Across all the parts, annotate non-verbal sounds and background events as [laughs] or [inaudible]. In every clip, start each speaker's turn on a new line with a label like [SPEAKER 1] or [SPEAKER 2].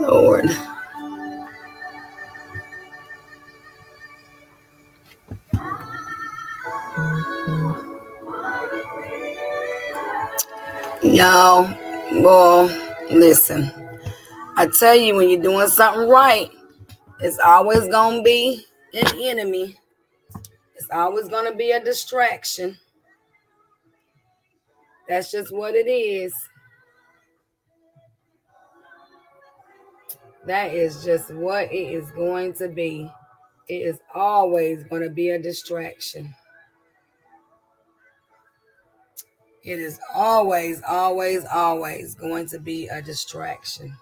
[SPEAKER 1] Lord. Y'all, well, listen. I tell you, when you're doing something right, it's always going to be an enemy. It's always going to be a distraction. That's just what it is. That is just what it is going to be. It is always going to be a distraction. It is always, always, always going to be a distraction.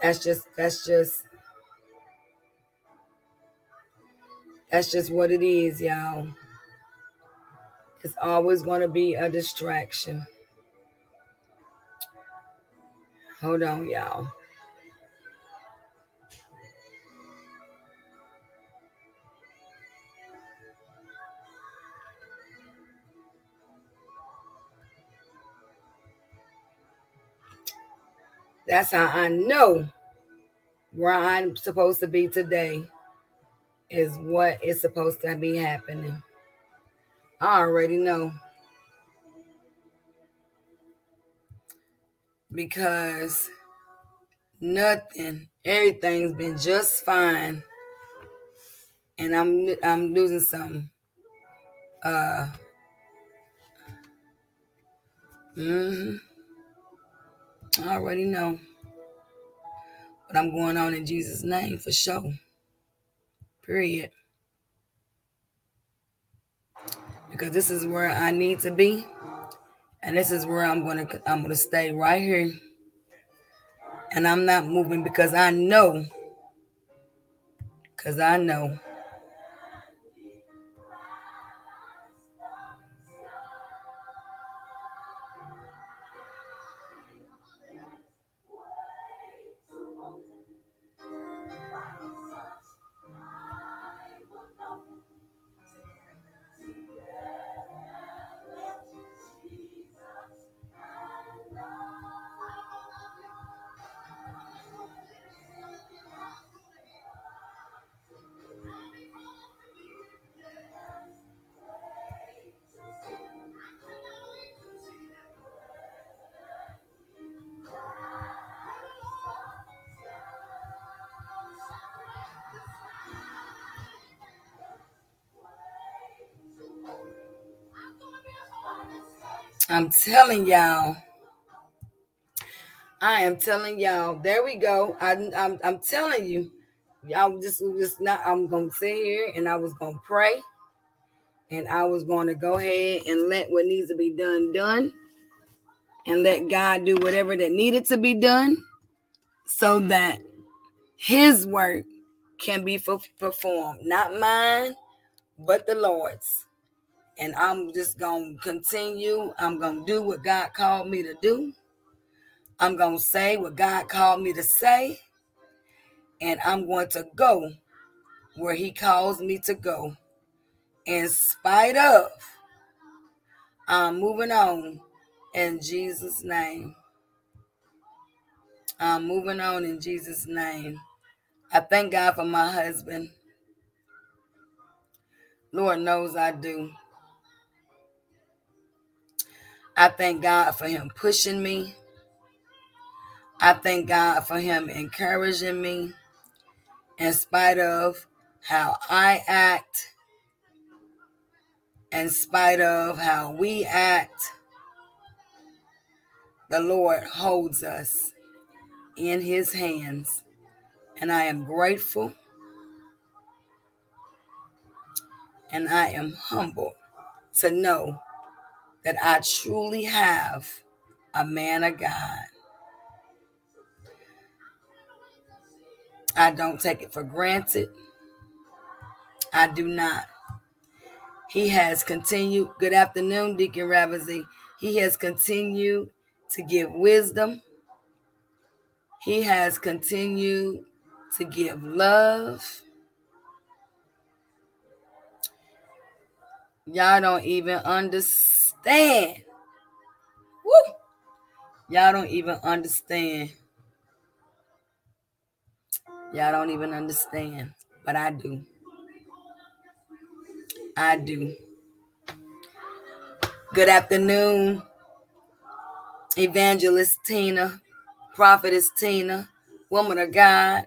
[SPEAKER 1] That's just, that's just, that's just what it is, y'all. It's always going to be a distraction. Hold on, y'all. That's how I know where I'm supposed to be today is what is supposed to be happening. I already know. Because nothing, everything's been just fine. And I'm I'm losing some uh mm-hmm. I already know. But I'm going on in Jesus' name for sure. Period. Because this is where I need to be. And this is where I'm gonna I'm gonna stay right here. And I'm not moving because I know. Because I know telling y'all. I am telling y'all. There we go. I, I'm, I'm telling you. Y'all just just not. I'm gonna sit here and I was gonna pray, and I was going to go ahead and let what needs to be done done, and let God do whatever that needed to be done, so that His work can be performed, not mine, but the Lord's and I'm just going to continue. I'm going to do what God called me to do. I'm going to say what God called me to say. And I'm going to go where He calls me to go. In spite of, I'm moving on in Jesus' name. I'm moving on in Jesus' name. I thank God for my husband. Lord knows I do. I thank God for him pushing me. I thank God for him encouraging me in spite of how I act, in spite of how we act. The Lord holds us in his hands, and I am grateful and I am humble to know that I truly have a man of God. I don't take it for granted. I do not. He has continued. Good afternoon, Deacon Ravensy. He has continued to give wisdom. He has continued to give love. Y'all don't even understand stand. Woo! Y'all don't even understand. Y'all don't even understand, but I do. I do. Good afternoon, Evangelist Tina, Prophetess Tina, Woman of God.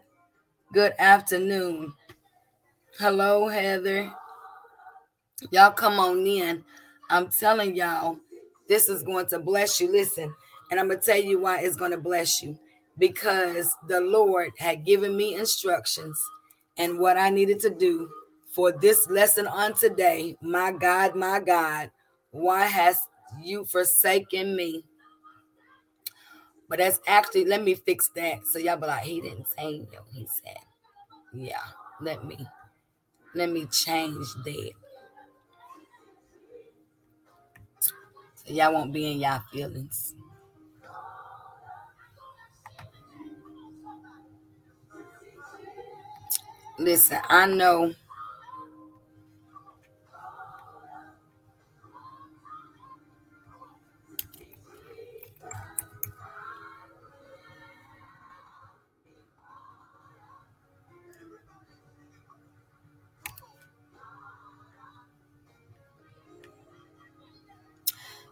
[SPEAKER 1] Good afternoon. Hello, Heather. Y'all come on in. I'm telling y'all, this is going to bless you. Listen, and I'm going to tell you why it's going to bless you. Because the Lord had given me instructions and what I needed to do for this lesson on today. My God, my God, why has you forsaken me? But that's actually, let me fix that. So y'all be like, he didn't say no. He said, yeah, let me, let me change that. Y'all won't be in y'all feelings. Listen, I know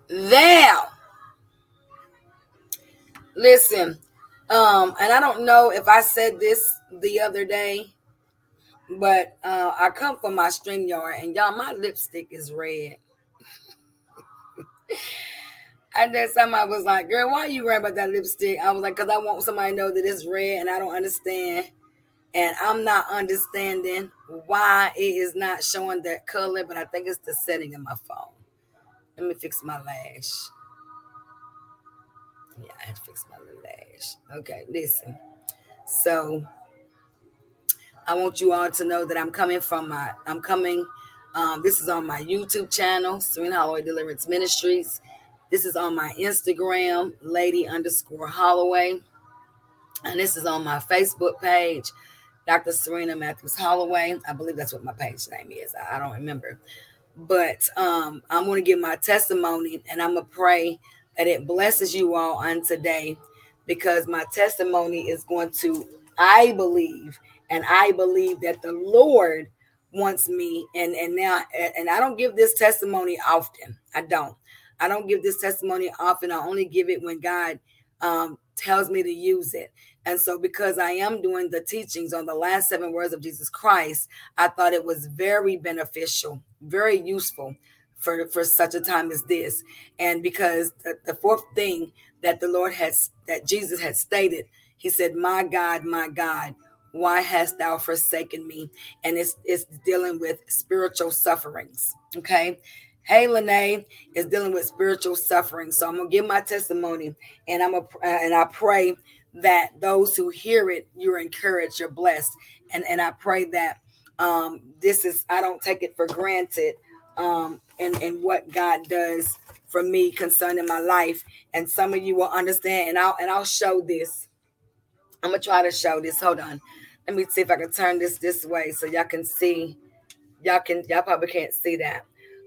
[SPEAKER 1] There. Listen, um, and I don't know if I said this the other day, but uh, I come from my StreamYard, and y'all, my lipstick is red. [laughs] and then somebody was like, "Girl, why are you worrying about that lipstick?" I was like, "Cause I want somebody to know that it's red, and I don't understand." And I'm not understanding why it is not showing that color, but I think it's the setting in my phone. Let me fix my lash. Yeah, I had to fix my little lash. Okay, listen. So I want you all to know that I'm coming from my, I'm coming. Um, this is on my YouTube channel, Serena Holloway Deliverance Ministries. This is on my Instagram, lady underscore Holloway. And this is on my Facebook page, Dr. Serena Matthews Holloway. I believe that's what my page name is. I don't remember but um, I'm going to give my testimony and I'm going to pray that it blesses you all on today because my testimony is going to, I believe, and I believe that the Lord wants me and and now and I don't give this testimony often. I don't. I don't give this testimony often. I only give it when God um, tells me to use it. And so, because I am doing the teachings on the last seven words of Jesus Christ, I thought it was very beneficial, very useful for, for such a time as this. And because the, the fourth thing that the Lord has, that Jesus had stated, he said, My God, my God, why hast thou forsaken me? And it's, it's dealing with spiritual sufferings. Okay. Hey, Lene is dealing with spiritual suffering. So I'm gonna give my testimony, and I'm a and I pray that those who hear it, you're encouraged, you're blessed. And, and I pray that um, this is, I don't take it for granted um, and, and what God does for me concerning my life. And some of you will understand, and I'll, and I'll show this. I'm gonna try to show this. Hold on. Let me see if I can turn this this way so y'all can see. Y'all can, y'all probably can't see that.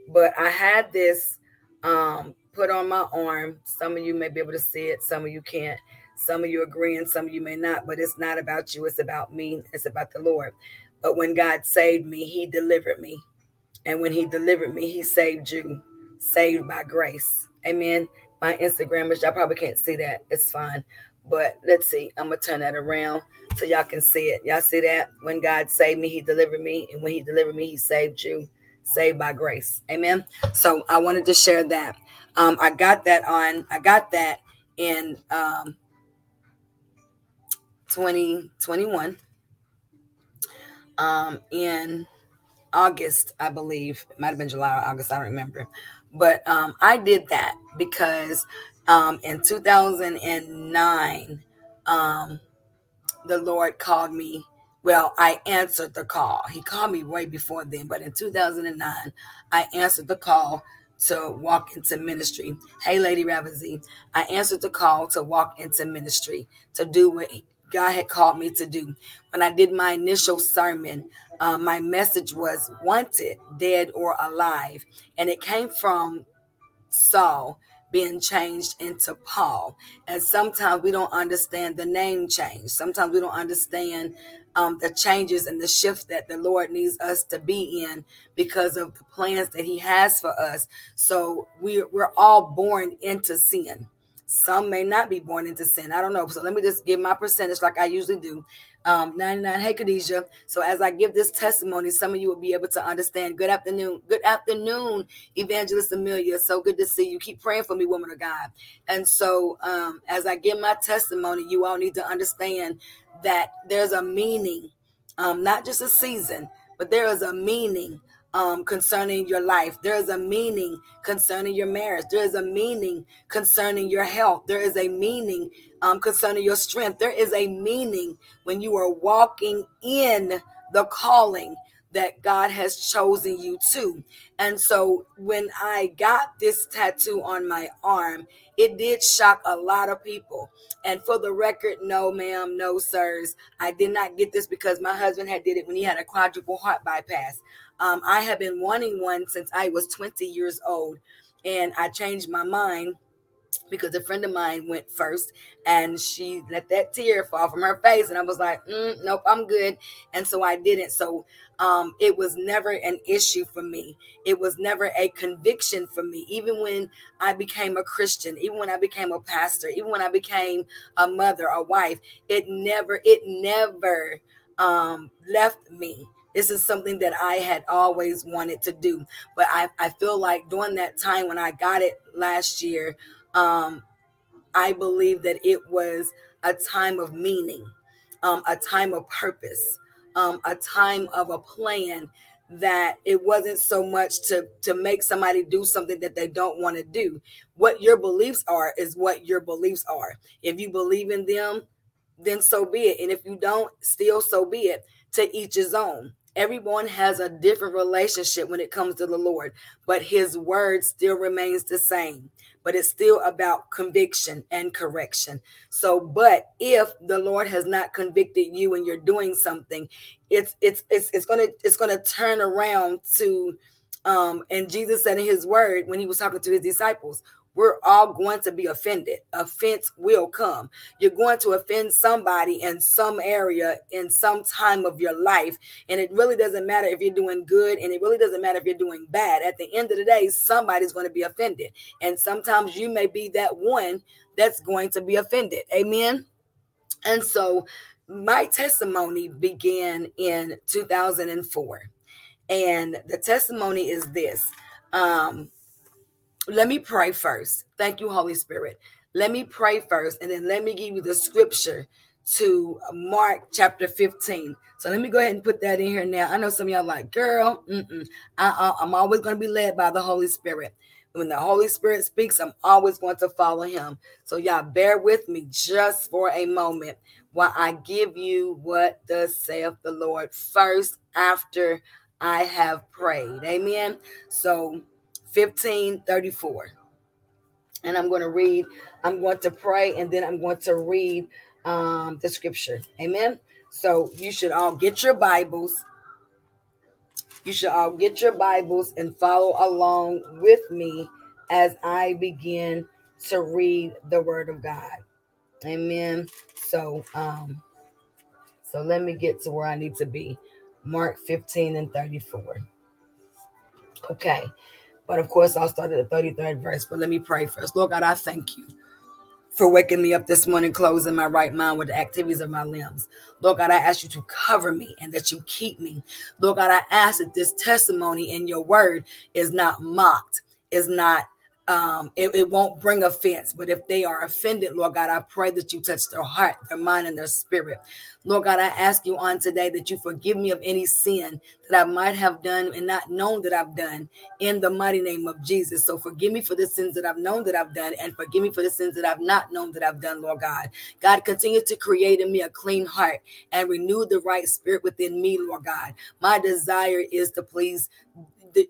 [SPEAKER 1] But I had this um, put on my arm. Some of you may be able to see it, some of you can't. Some of you agree and some of you may not, but it's not about you. It's about me. It's about the Lord. But when God saved me, He delivered me. And when He delivered me, He saved you, saved by grace. Amen. My Instagram is, y'all probably can't see that. It's fine. But let's see. I'm going to turn that around so y'all can see it. Y'all see that? When God saved me, He delivered me. And when He delivered me, He saved you, saved by grace. Amen. So I wanted to share that. Um, I got that on, I got that in um, 2021 um, in August, I believe. It might have been July or August, I don't remember. But um, I did that because um, in 2009, um, the Lord called me. Well, I answered the call. He called me way before then, but in 2009, I answered the call to walk into ministry. Hey, Lady Ravensy, I answered the call to walk into ministry, to do what God had called me to do. When I did my initial sermon, uh, my message was wanted, dead or alive. And it came from Saul being changed into Paul. And sometimes we don't understand the name change. Sometimes we don't understand um, the changes and the shift that the Lord needs us to be in because of the plans that He has for us. So we're, we're all born into sin. Some may not be born into sin. I don't know. So let me just give my percentage like I usually do um, 99. Hey, Khadijah. So as I give this testimony, some of you will be able to understand. Good afternoon. Good afternoon, Evangelist Amelia. So good to see you. Keep praying for me, woman of God. And so um, as I give my testimony, you all need to understand that there's a meaning, um, not just a season, but there is a meaning um, concerning your life. There is a meaning concerning your marriage. There is a meaning concerning your health. There is a meaning um, concerning your strength. There is a meaning when you are walking in the calling that God has chosen you to. And so when I got this tattoo on my arm, it did shock a lot of people. And for the record, no, ma'am, no, sirs. I did not get this because my husband had did it when he had a quadruple heart bypass. Um, I have been wanting one since I was 20 years old, and I changed my mind because a friend of mine went first and she let that tear fall from her face and i was like mm, nope i'm good and so i didn't. So um, it was never an issue for me. It was never a conviction for me. Even when i became a christian even when i became a pastor even when i became a mother a wife it never it never um, left me this is something that I had always wanted to do. But I, I feel like during that time when I got it last year, um, I believe that it was a time of meaning, um, a time of purpose, um, a time of a plan that it wasn't so much to to make somebody do something that they don't want to do. What your beliefs are is what your beliefs are. If you believe in them then so be it. And if you don't still so be it to each his own Everyone has a different relationship when it comes to the Lord, but his word still remains the same. But it's still about conviction and correction. So, but if the Lord has not convicted you and you're doing something, it's it's it's it's gonna it's gonna turn around to um and Jesus said in his word when he was talking to his disciples, we're all going to be offended. Offense will come. You're going to offend somebody in some area in some time of your life. And it really doesn't matter if you're doing good and it really doesn't matter if you're doing bad. At the end of the day, somebody's going to be offended. And sometimes you may be that one that's going to be offended. Amen. And so my testimony began in 2004. And the testimony is this. Um, let me pray first. Thank you, Holy Spirit. Let me pray first, and then let me give you the scripture to Mark chapter 15. So let me go ahead and put that in here now. I know some of y'all like, girl, I, am uh-uh, always going to be led by the Holy Spirit. When the Holy Spirit speaks, I'm always going to follow him. So y'all bear with me just for a moment while I give you what does saith the Lord first after I have prayed. Amen. So 1534. And I'm going to read, I'm going to pray, and then I'm going to read um, the scripture. Amen. So you should all get your Bibles. You should all get your Bibles and follow along with me as I begin to read the word of God. Amen. So um so let me get to where I need to be. Mark 15 and 34. Okay. But of course, I'll start at the 33rd verse. But let me pray first. Lord God, I thank you for waking me up this morning, closing my right mind with the activities of my limbs. Lord God, I ask you to cover me and that you keep me. Lord God, I ask that this testimony in your word is not mocked, is not um, it, it, won't bring offense. But if they are offended, Lord God, I pray that you touch their heart, their mind, and their spirit. Lord God, I ask you on today that you forgive me of any sin that I might have done and not known that I've done in the mighty name of Jesus. So forgive me for the sins that I've known that I've done and forgive me for the sins that I've not known that I've done, Lord God. God, continue to create in me a clean heart and renew the right spirit within me, Lord God. My desire is to please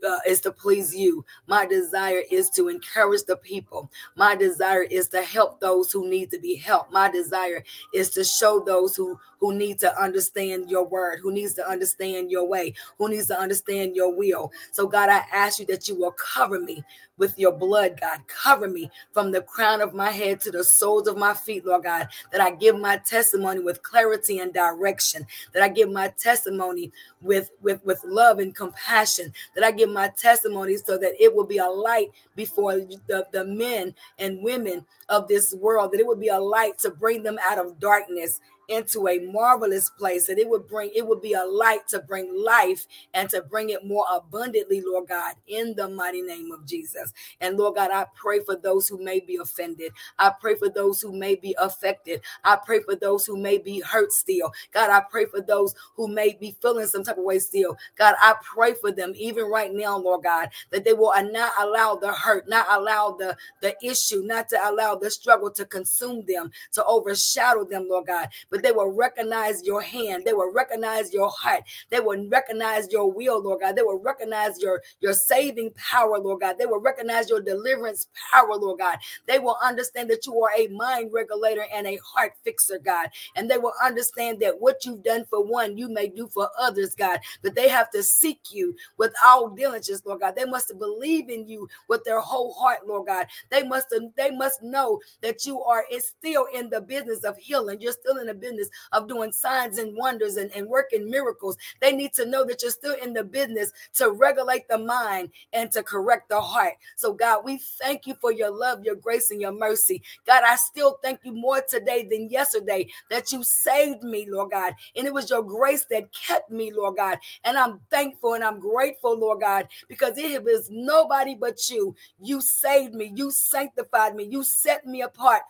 [SPEAKER 1] uh, is to please you. My desire is to encourage the people. My desire is to help those who need to be helped. My desire is to show those who who need to understand your word, who needs to understand your way, who needs to understand your will. So God, I ask you that you will cover me with your blood, God. Cover me from the crown of my head to the soles of my feet, Lord God, that I give my testimony with clarity and direction, that I give my testimony with, with, with love and compassion, that I give my testimony so that it will be a light before the, the men and women of this world, that it would be a light to bring them out of darkness into a marvelous place that it would bring it would be a light to bring life and to bring it more abundantly lord god in the mighty name of jesus. And lord god i pray for those who may be offended. I pray for those who may be affected. I pray for those who may be hurt still. God i pray for those who may be feeling some type of way still. God i pray for them even right now lord god that they will not allow the hurt not allow the the issue not to allow the struggle to consume them to overshadow them lord god but they will recognize your hand. They will recognize your heart. They will recognize your will, Lord God. They will recognize your, your saving power, Lord God. They will recognize your deliverance power, Lord God. They will understand that you are a mind regulator and a heart fixer, God. And they will understand that what you've done for one, you may do for others, God. But they have to seek you with all diligence, Lord God. They must believe in you with their whole heart, Lord God. They must they must know that you are still in the business of healing. You're still in the business business of doing signs and wonders and, and working miracles. They need to know that you're still in the business to regulate the mind and to correct the heart. So, God, we thank you for your love, your grace, and your mercy. God, I still thank you more today than yesterday that you saved me, Lord God. And it was your grace that kept me, Lord God. And I'm thankful and I'm grateful, Lord God, because it was nobody but you. You saved me, you sanctified me, you set me apart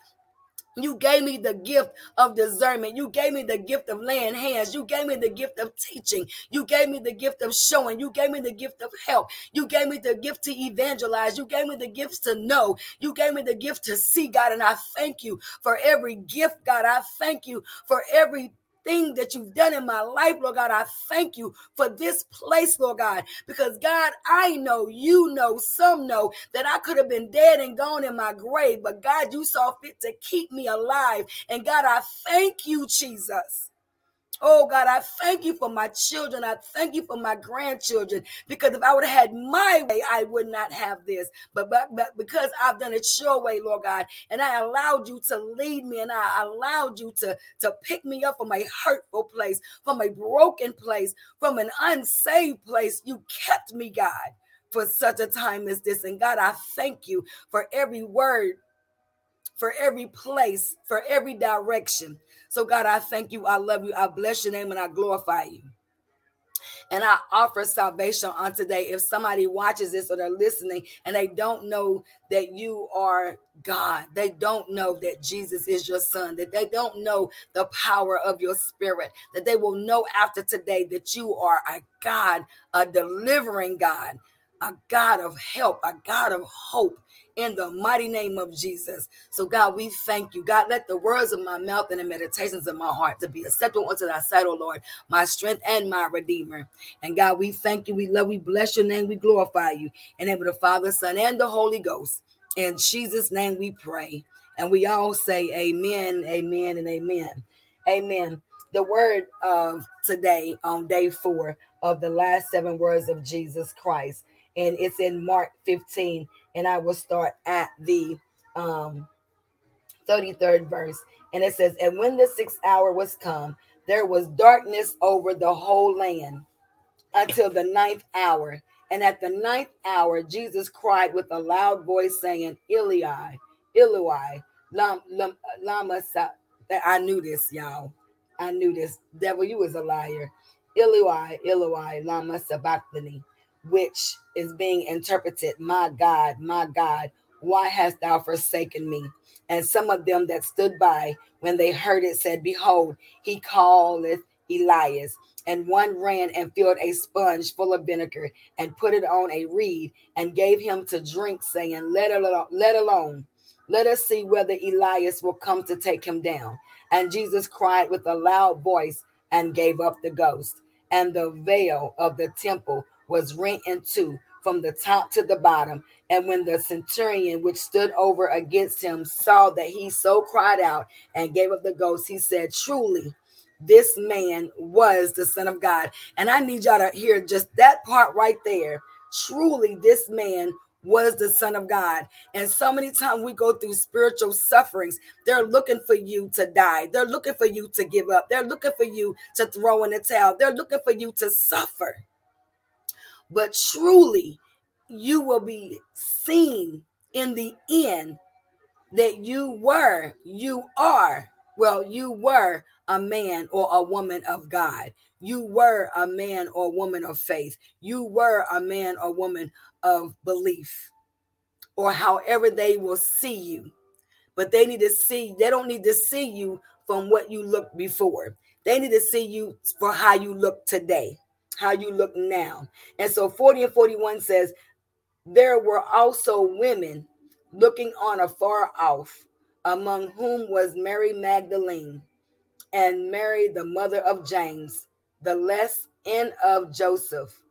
[SPEAKER 1] you gave me the gift of discernment. You gave me the gift of laying hands. You gave me the gift of teaching. You gave me the gift of showing. You gave me the gift of help. You gave me the gift to evangelize. You gave me the gifts to know. You gave me the gift to see, God. And I thank you for every gift, God. I thank you for every thing that you've done in my life, Lord God. I thank you for this place, Lord God, because God, I know, you know, some know that I could have been dead and gone in my grave, but God, you saw fit to keep me alive. And God, I thank you, Jesus. Oh God, I thank you for my children. I thank you for my grandchildren. Because if I would have had my way, I would not have this. But, but, but because I've done it your way, Lord God, and I allowed you to lead me and I allowed you to, to pick me up from a hurtful place, from a broken place, from an unsaved place, you kept me, God, for such a time as this. And God, I thank you for every word, for every place, for every direction. So, God, I thank you. I love you. I bless your name and I glorify you. And I offer salvation on today. If somebody watches this or they're listening and they don't know that you are God, they don't know that Jesus is your son, that they don't know the power of your spirit, that they will know after today that you are a God, a delivering God, a God of help, a God of hope, in the mighty name of Jesus. So, God, we thank you. God, let the words of my mouth and the meditations of my heart to be acceptable unto thy sight, O Lord, my strength and my redeemer. And God, we thank you. We love, we bless your name, we glorify you. In the name of the Father, Son, and the Holy Ghost. In Jesus' name we pray. And we all say amen, amen, and amen. Amen. The word of today on day four of the last seven words of Jesus Christ. And it's in Mark 15 and I will start at the um 33rd verse. And it says, And when the sixth hour was come, there was darkness over the whole land until the ninth hour. And at the ninth hour, Jesus cried with a loud voice, saying, Eli, Eloi, lama, lama I knew this, y'all. I knew this. Devil, you was a liar. Eloi, Eloi, lama sabachthani which is being interpreted, My God, my God, why hast thou forsaken me? And some of them that stood by, when they heard it, said, Behold, he calleth Elias. And one ran and filled a sponge full of vinegar and put it on a reed and gave him to drink, saying, Let alone, let alone. Let us see whether Elias will come to take him down. And Jesus cried with a loud voice and gave up the ghost. And the veil of the temple was rent in two from the top to the bottom. And when the centurion, which stood over against him, saw that he so cried out and gave up the ghost, he said, Truly, this man was the Son of God. And I need y'all to hear just that part right there. Truly, this man was the Son of God. And so many times we go through spiritual sufferings, they're looking for you to die. They're looking for you to give up. They're looking for you to throw in the towel. They're looking for you to suffer. But truly, you will be seen in the end that you were, you are, well, you were a man or a woman of God. You were a man or woman of faith. You were a man or woman of belief, or however they will see you. But they need to see, they don't need to see you from what you looked before. They need to see you for how you look today, how you look now. And so 40 and 41 says, There were also women looking on afar off, among whom was Mary Magdalene and Mary, the mother of James, the less and of Joseph,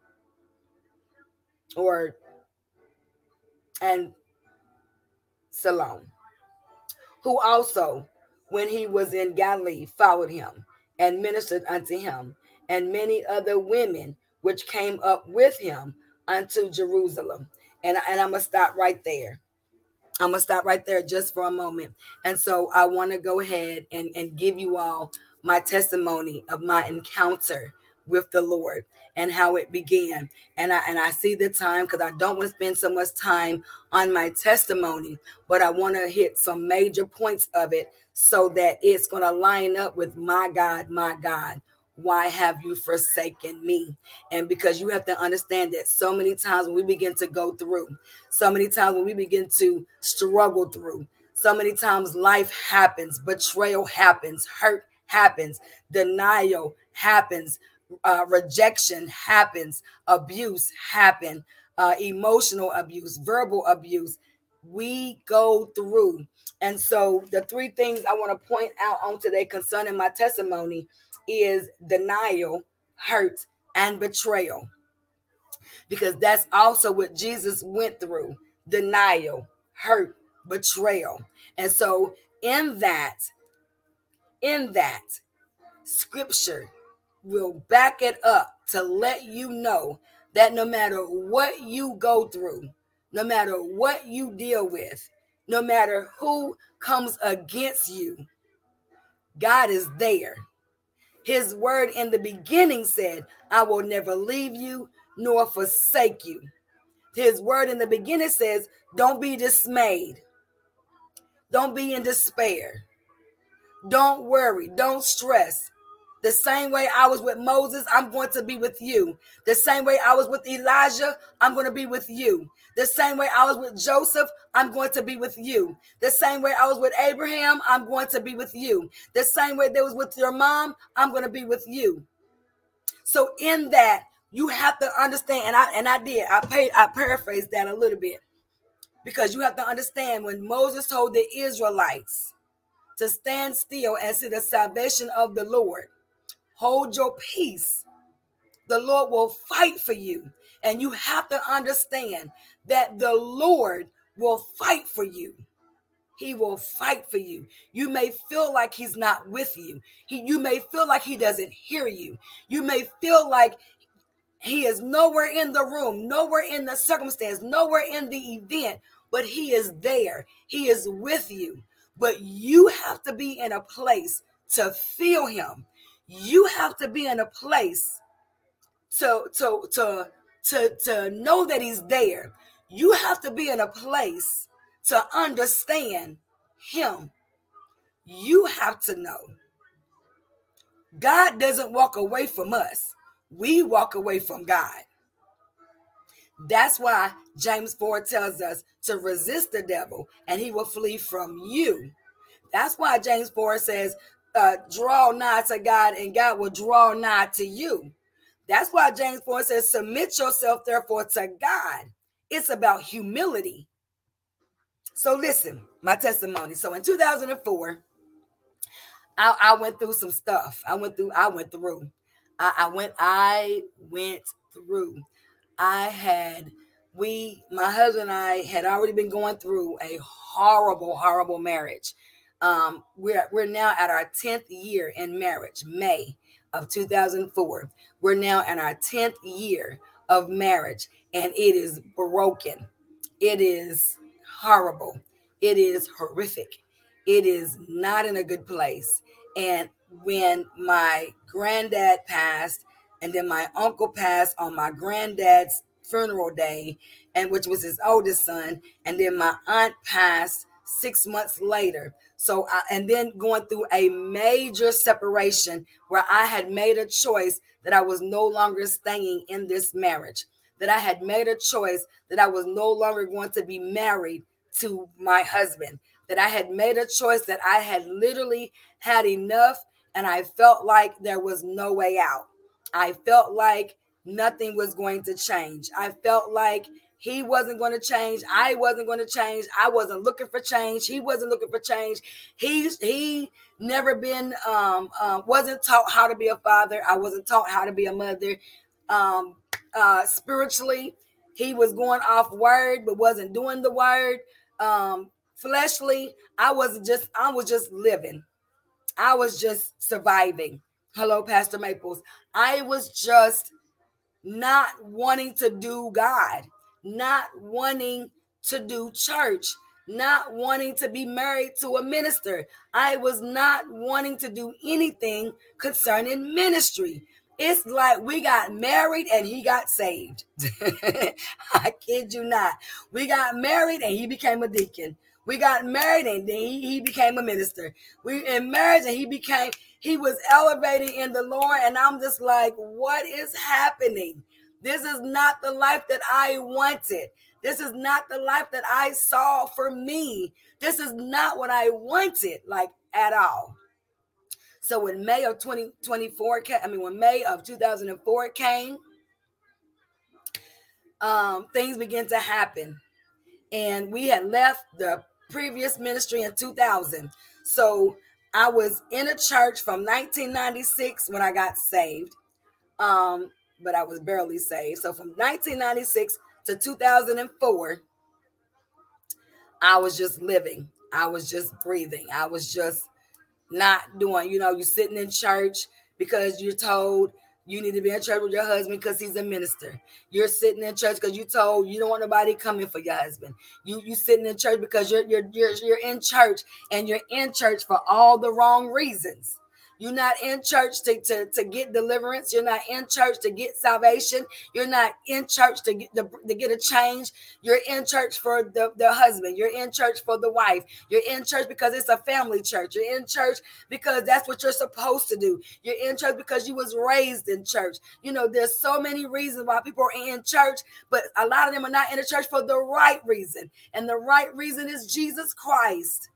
[SPEAKER 1] or and Salome, who also, when he was in Galilee, followed him and ministered unto him, and many other women which came up with him unto Jerusalem. And, and I'm gonna stop right there. I'm gonna stop right there just for a moment. And so I want to go ahead and, and give you all my testimony of my encounter with the Lord and how it began. And I and I see the time because I don't want to spend so much time on my testimony, but I want to hit some major points of it so that it's going to line up with my God, my God. Why have you forsaken me? And because you have to understand that so many times when we begin to go through, so many times when we begin to struggle through, so many times life happens, betrayal happens, hurt happens, denial happens, uh, rejection happens, abuse happen, uh, emotional abuse, verbal abuse. We go through. And so the three things I want to point out on today concerning my testimony is denial, hurt, and betrayal. Because that's also what Jesus went through denial, hurt, betrayal. And so in that, in that scripture will back it up to let you know that no matter what you go through, no matter what you deal with, no matter who comes against you, God is there. His word in the beginning said, I will never leave you nor forsake you. His word in the beginning says, Don't be dismayed. Don't be in despair. Don't worry. Don't stress. The same way I was with Moses, I'm going to be with you. The same way I was with Elijah, I'm going to be with you. The same way I was with Joseph, I'm going to be with you. The same way I was with Abraham, I'm going to be with you. The same way that was with your mom, I'm going to be with you. So in that, you have to understand, and I and I did, I paid, I paraphrased that a little bit. Because you have to understand when Moses told the Israelites to stand still and see the salvation of the Lord Hold your peace. The Lord will fight for you. And you have to understand that the Lord will fight for you. He will fight for you. You may feel like he's not with you. He, you may feel like he doesn't hear you. You may feel like he is nowhere in the room, nowhere in the circumstance, nowhere in the event, but he is there. He is with you. But you have to be in a place to feel him you have to be in a place to to to to to know that he's there. You have to be in a place to understand him. You have to know. God doesn't walk away from us. We walk away from god. That's why james 4 tells us to resist the devil and he will flee from you. That's why james 4 says uh, draw nigh to God and God will draw nigh to you. That's why James 4 says, Submit yourself, therefore, to God. It's about humility. So, listen, my testimony. So, in 2004, I, I went through some stuff. I went through, I went through. I, I went, I went through. I had, we, my husband and I had already been going through a horrible, horrible marriage. Um, we're we're now at our 10th year in marriage, May of 2004. We're now in our 10th year of marriage, and it is broken. it is horrible. It is horrific. It is not in a good place. And when my granddad passed, and then my uncle passed on my granddad's funeral day, and which was his oldest son, and then my aunt passed six months later. So, I, and then going through a major separation where I had made a choice that I was no longer staying in this marriage, that I had made a choice that I was no longer going to be married to my husband, that I had made a choice that I had literally had enough and I felt like there was no way out. I felt like nothing was going to change. I felt like he wasn't going to change. I wasn't going to change. I wasn't looking for change. He wasn't looking for change. He's he never been um, uh, wasn't taught how to be a father. I wasn't taught how to be a mother. Um, uh, spiritually, he was going off word but wasn't doing the word. Um, fleshly, I wasn't just I was just living. I was just surviving. Hello, Pastor Maples. I was just not wanting to do God not wanting to do church, not wanting to be married to a minister. I was not wanting to do anything concerning ministry. It's like we got married and he got saved. [laughs] I kid you not. We got married and he became a deacon. We got married and then he, he became a minister. We in marriage and he became, he was elevating in the Lord. And I'm just like, what is happening? This is not the life that I wanted. This is not the life that I saw for me. This is not what I wanted, like at all. So when May of 2024 came, I mean, when May of 2004 came, um, things began to happen. And we had left the previous ministry in 2000. So I was in a church from 1996 when I got saved. Um, but I was barely saved. So from 1996 to 2004, I was just living. I was just breathing. I was just not doing, you know, you're sitting in church because you're told you need to be in church with your husband because he's a minister. You're sitting in church because you told you don't want nobody coming for your husband. You you sitting in church because you're you're you're, you're in church and you're in church for all the wrong reasons. You're not in church to, to, to get deliverance. You're not in church to get salvation. You're not in church to get, to, to get a change. You're in church for the, the husband. You're in church for the wife. You're in church because it's a family church. You're in church because that's what you're supposed to do. You're in church because you was raised in church. You know, there's so many reasons why people are in church, but a lot of them are not in the church for the right reason. And the right reason is Jesus Christ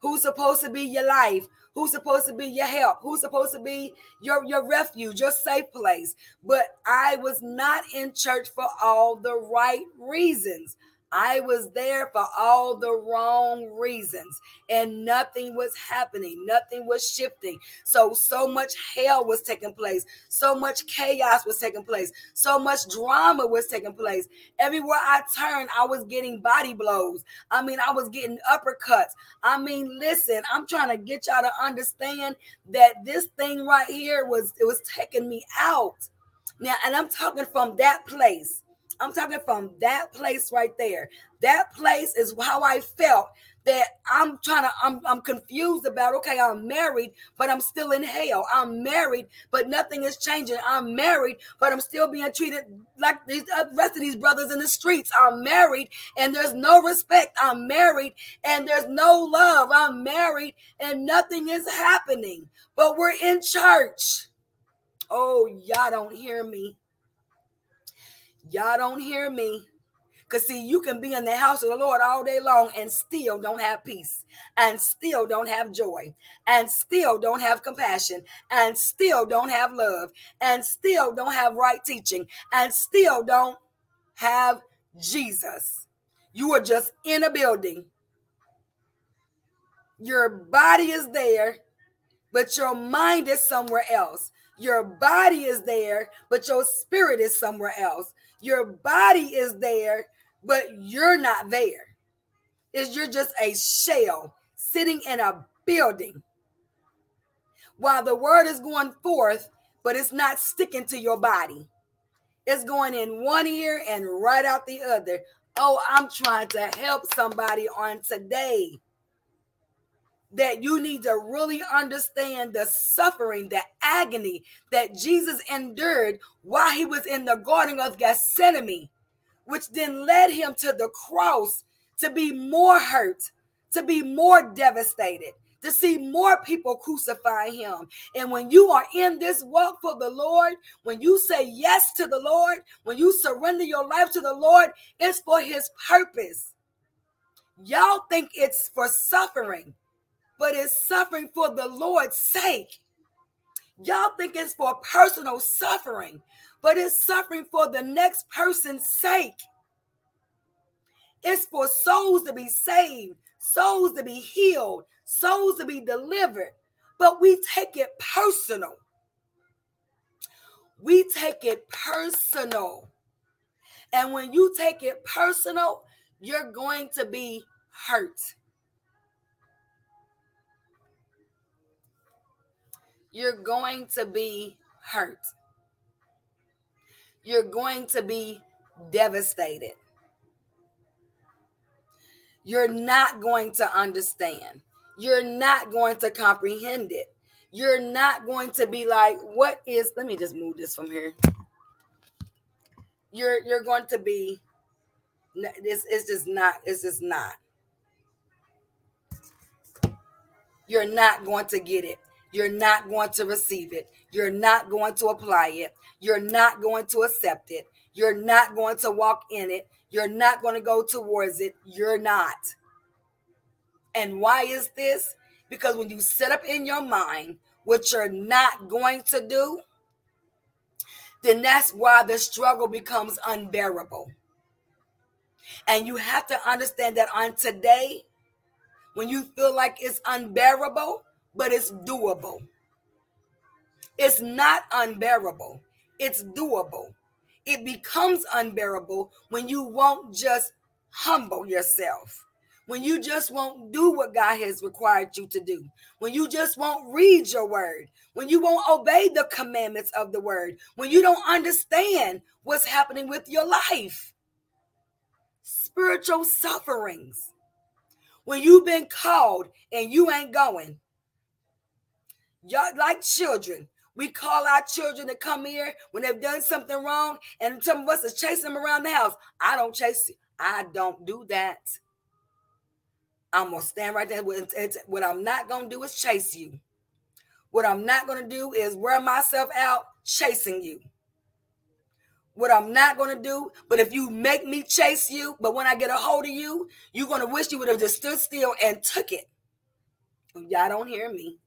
[SPEAKER 1] who's supposed to be your life, who's supposed to be your help, who's supposed to be your, your refuge, your safe place. But I was not in church for all the right reasons. I was there for all the wrong reasons and nothing was happening. Nothing was shifting. So, so much hell was taking place. So much chaos was taking place. So much drama was taking place. Everywhere I turned, I was getting body blows. I mean, I was getting uppercuts. I mean, listen, I'm trying to get y'all to understand that this thing right here was, it was taking me out. Now, and I'm talking from that place. I'm talking from that place right there. That place is how I felt that I'm trying to, I'm, I'm confused about. Okay, I'm married, but I'm still in hell. I'm married, but nothing is changing. I'm married, but I'm still being treated like these rest of these brothers in the streets. I'm married, and there's no respect. I'm married, and there's no love. I'm married, and nothing is happening. But we're in church. Oh, y'all don't hear me. Y'all don't hear me. Because, see, you can be in the house of the Lord all day long and still don't have peace, and still don't have joy, and still don't have compassion, and still don't have love, and still don't have right teaching, and still don't have Jesus. You are just in a building. Your body is there, but your mind is somewhere else. Your body is there, but your spirit is somewhere else. Your body is there, but you're not there. Is you're just a shell sitting in a building while the word is going forth, but it's not sticking to your body. It's going in one ear and right out the other. Oh, I'm trying to help somebody on today that you need to really understand the suffering, the agony that Jesus endured while he was in the Garden of Gethsemane, which then led him to the cross to be more hurt, to be more devastated, to see more people crucify him. And when you are in this walk for the Lord, when you say yes to the Lord, when you surrender your life to the Lord, it's for his purpose. Y'all think it's for suffering but it's suffering for the Lord's sake. Y'all think it's for personal suffering, but it's suffering for the next person's sake. It's for souls to be saved, souls to be healed, souls to be delivered. But we take it personal. We take it personal. And when you take it personal, you're going to be hurt. You're going to be hurt. You're going to be devastated. You're not going to understand. You're not going to comprehend it. You're not going to be like, what is, let me just move this from here. You're you're going to be this is just not, it's just not. You're not going to get it. You're not going to receive it. You're not going to apply it. You're not going to accept it. You're not going to walk in it. You're not going to go towards it. You're not. And why is this? Because when you set up in your mind what you're not going to do, then that's why the struggle becomes unbearable. And you have to understand that on today, when you feel like it's unbearable, but it's doable. It's not unbearable, it's doable. It becomes unbearable when you won't just humble yourself, when you just won't do what God has required you to do, when you just won't read your word, when you won't obey the commandments of the word, when you don't understand what's happening with your life. Spiritual sufferings. When you've been called and you ain't going, Y'all like children. We call our children to come here when they've done something wrong, and some of us is chasing them around the house. I don't chase you. I don't do that. I'm gonna stand right there. What I'm not gonna do is chase you. What I'm not gonna do is wear myself out chasing you. What I'm not gonna do, but if you make me chase you, but when I get a hold of you, you're gonna wish you would have just stood still and took it. Y'all don't hear me.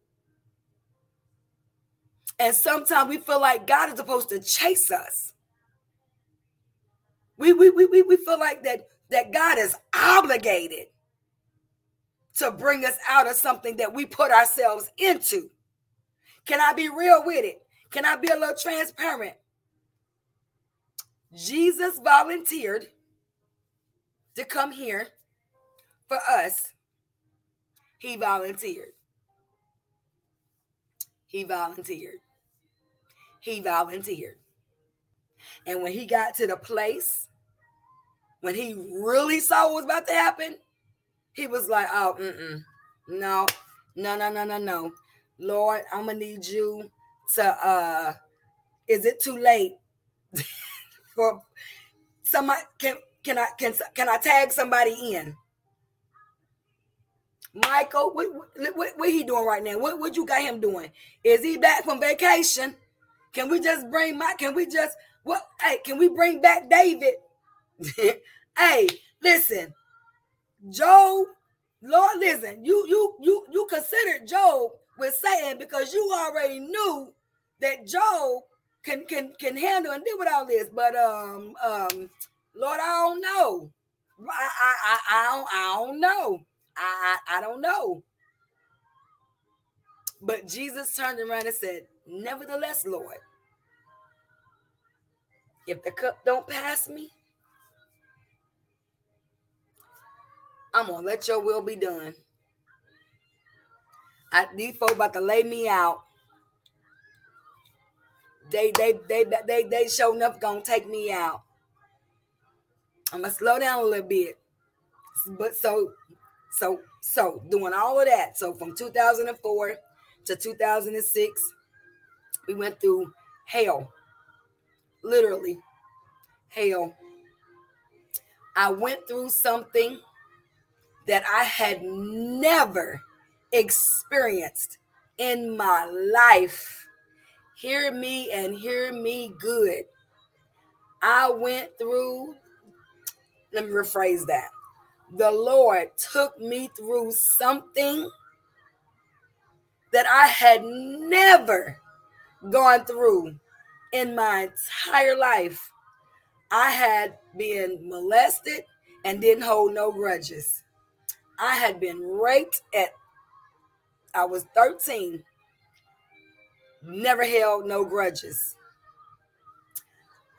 [SPEAKER 1] And sometimes we feel like God is supposed to chase us. We, we, we, we we feel like that, that God is obligated to bring us out of something that we put ourselves into. Can I be real with it? Can I be a little transparent? Jesus volunteered to come here for us. He volunteered. He volunteered. He volunteered. And when he got to the place, when he really saw what was about to happen, he was like, oh, mm-mm. no, no, no, no, no, no. Lord, I'm gonna need you to uh is it too late [laughs] for somebody can can I can can I tag somebody in? Michael, what, what, what, he doing right now? What, what you got him doing? Is he back from vacation? Can we just bring my? Can we just what? Hey, can we bring back David? [laughs] hey, listen, Job. Lord, listen. You you you you considered Job with saying because you already knew that Job can can can handle and deal with all this. But um um, Lord, I don't know. I I I, I don't I don't know. I, I, don't know. But Jesus turned around and said, Nevertheless, Lord, if the cup don't pass me, I'm gonna let your will be done. I, these folks about to lay me out. They they they they they show enough gonna take me out. I'm gonna slow down a little bit. But so, so, so doing all of that. So from 2004 to 2006, we went through hell, literally hell. I went through something that I had never experienced in my life. Hear me and hear me good. I went through, let me rephrase that. The Lord took me through something that I had never gone through in my entire life. I had been molested and didn't hold no grudges. I had been raped at I was 13. Never held no grudges.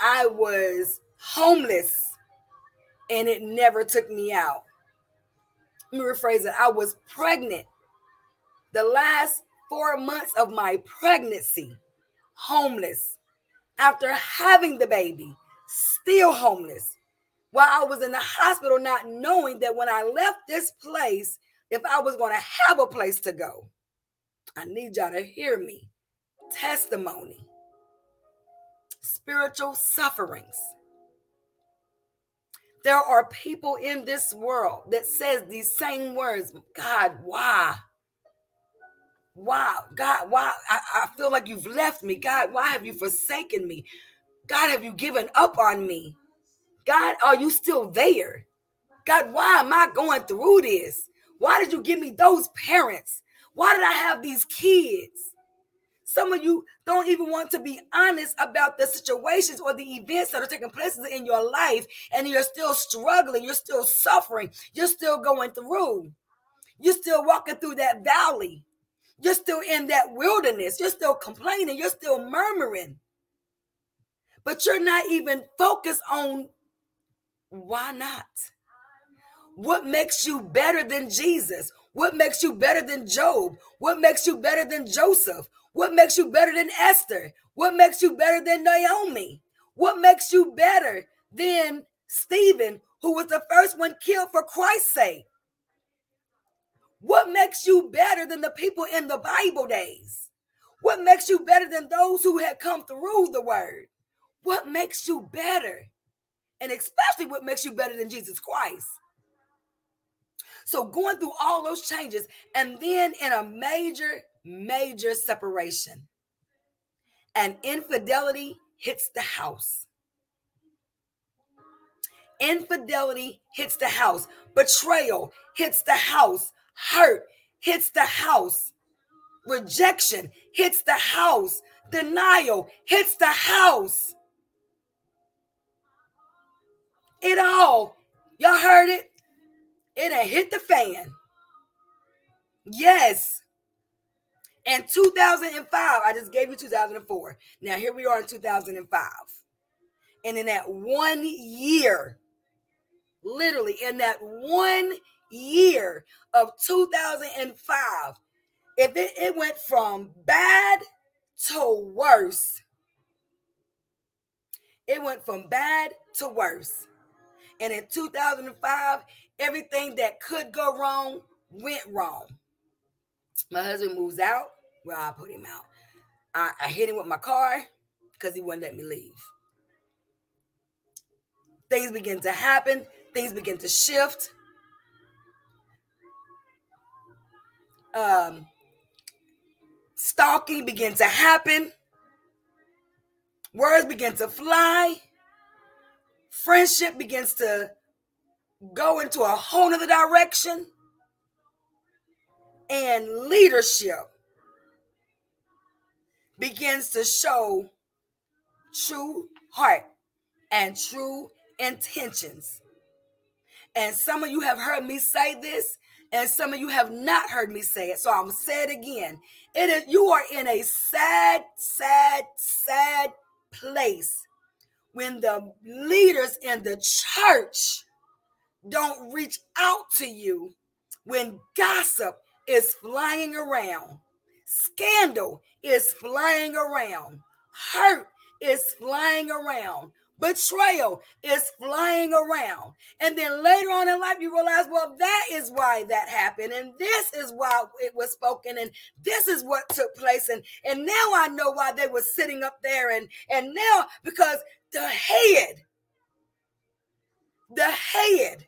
[SPEAKER 1] I was homeless and it never took me out. Let me rephrase it. I was pregnant. The last four months of my pregnancy, homeless. After having the baby, still homeless. While I was in the hospital, not knowing that when I left this place, if I was going to have a place to go, I need y'all to hear me. Testimony, spiritual sufferings. There are people in this world that says these same words. God, why? Why? God, why? I, I feel like you've left me. God, why have you forsaken me? God, have you given up on me? God, are you still there? God, why am I going through this? Why did you give me those parents? Why did I have these kids? Some of you don't even want to be honest about the situations or the events that are taking place in your life, and you're still struggling, you're still suffering, you're still going through, you're still walking through that valley, you're still in that wilderness, you're still complaining, you're still murmuring, but you're not even focused on why not? What makes you better than Jesus? What makes you better than Job? What makes you better than Joseph? What makes you better than Esther? What makes you better than Naomi? What makes you better than Stephen, who was the first one killed for Christ's sake? What makes you better than the people in the Bible days? What makes you better than those who had come through the word? What makes you better? And especially what makes you better than Jesus Christ? So, going through all those changes, and then in a major major separation. And infidelity hits the house. Infidelity hits the house. Betrayal hits the house. Hurt hits the house. Rejection hits the house. Denial hits the house. It all, y'all heard it? It hit the fan. Yes. And 2005, I just gave you 2004. Now here we are in 2005. And in that one year, literally in that one year of 2005, if it, it went from bad to worse, it went from bad to worse. And in 2005, everything that could go wrong went wrong. My husband moves out. Well, I put him out. I, I hit him with my car because he wouldn't let me leave. Things begin to happen, things begin to shift. Um, stalking began to happen. Words begin to fly. Friendship begins to go into a whole other direction and leadership begins to show true heart and true intentions. And some of you have heard me say this, and some of you have not heard me say it. So I'm gonna say it again. It is you are in a sad, sad, sad place when the leaders in the church don't reach out to you when gossip is flying around. Scandal is flying around. Hurt is flying around. betrayal is flying around. And then later on in life, you realize, well, that is why that happened. And this is why it was spoken. And this is what took place. And, and now I know why they were sitting up there. And, and now, because the head, the head,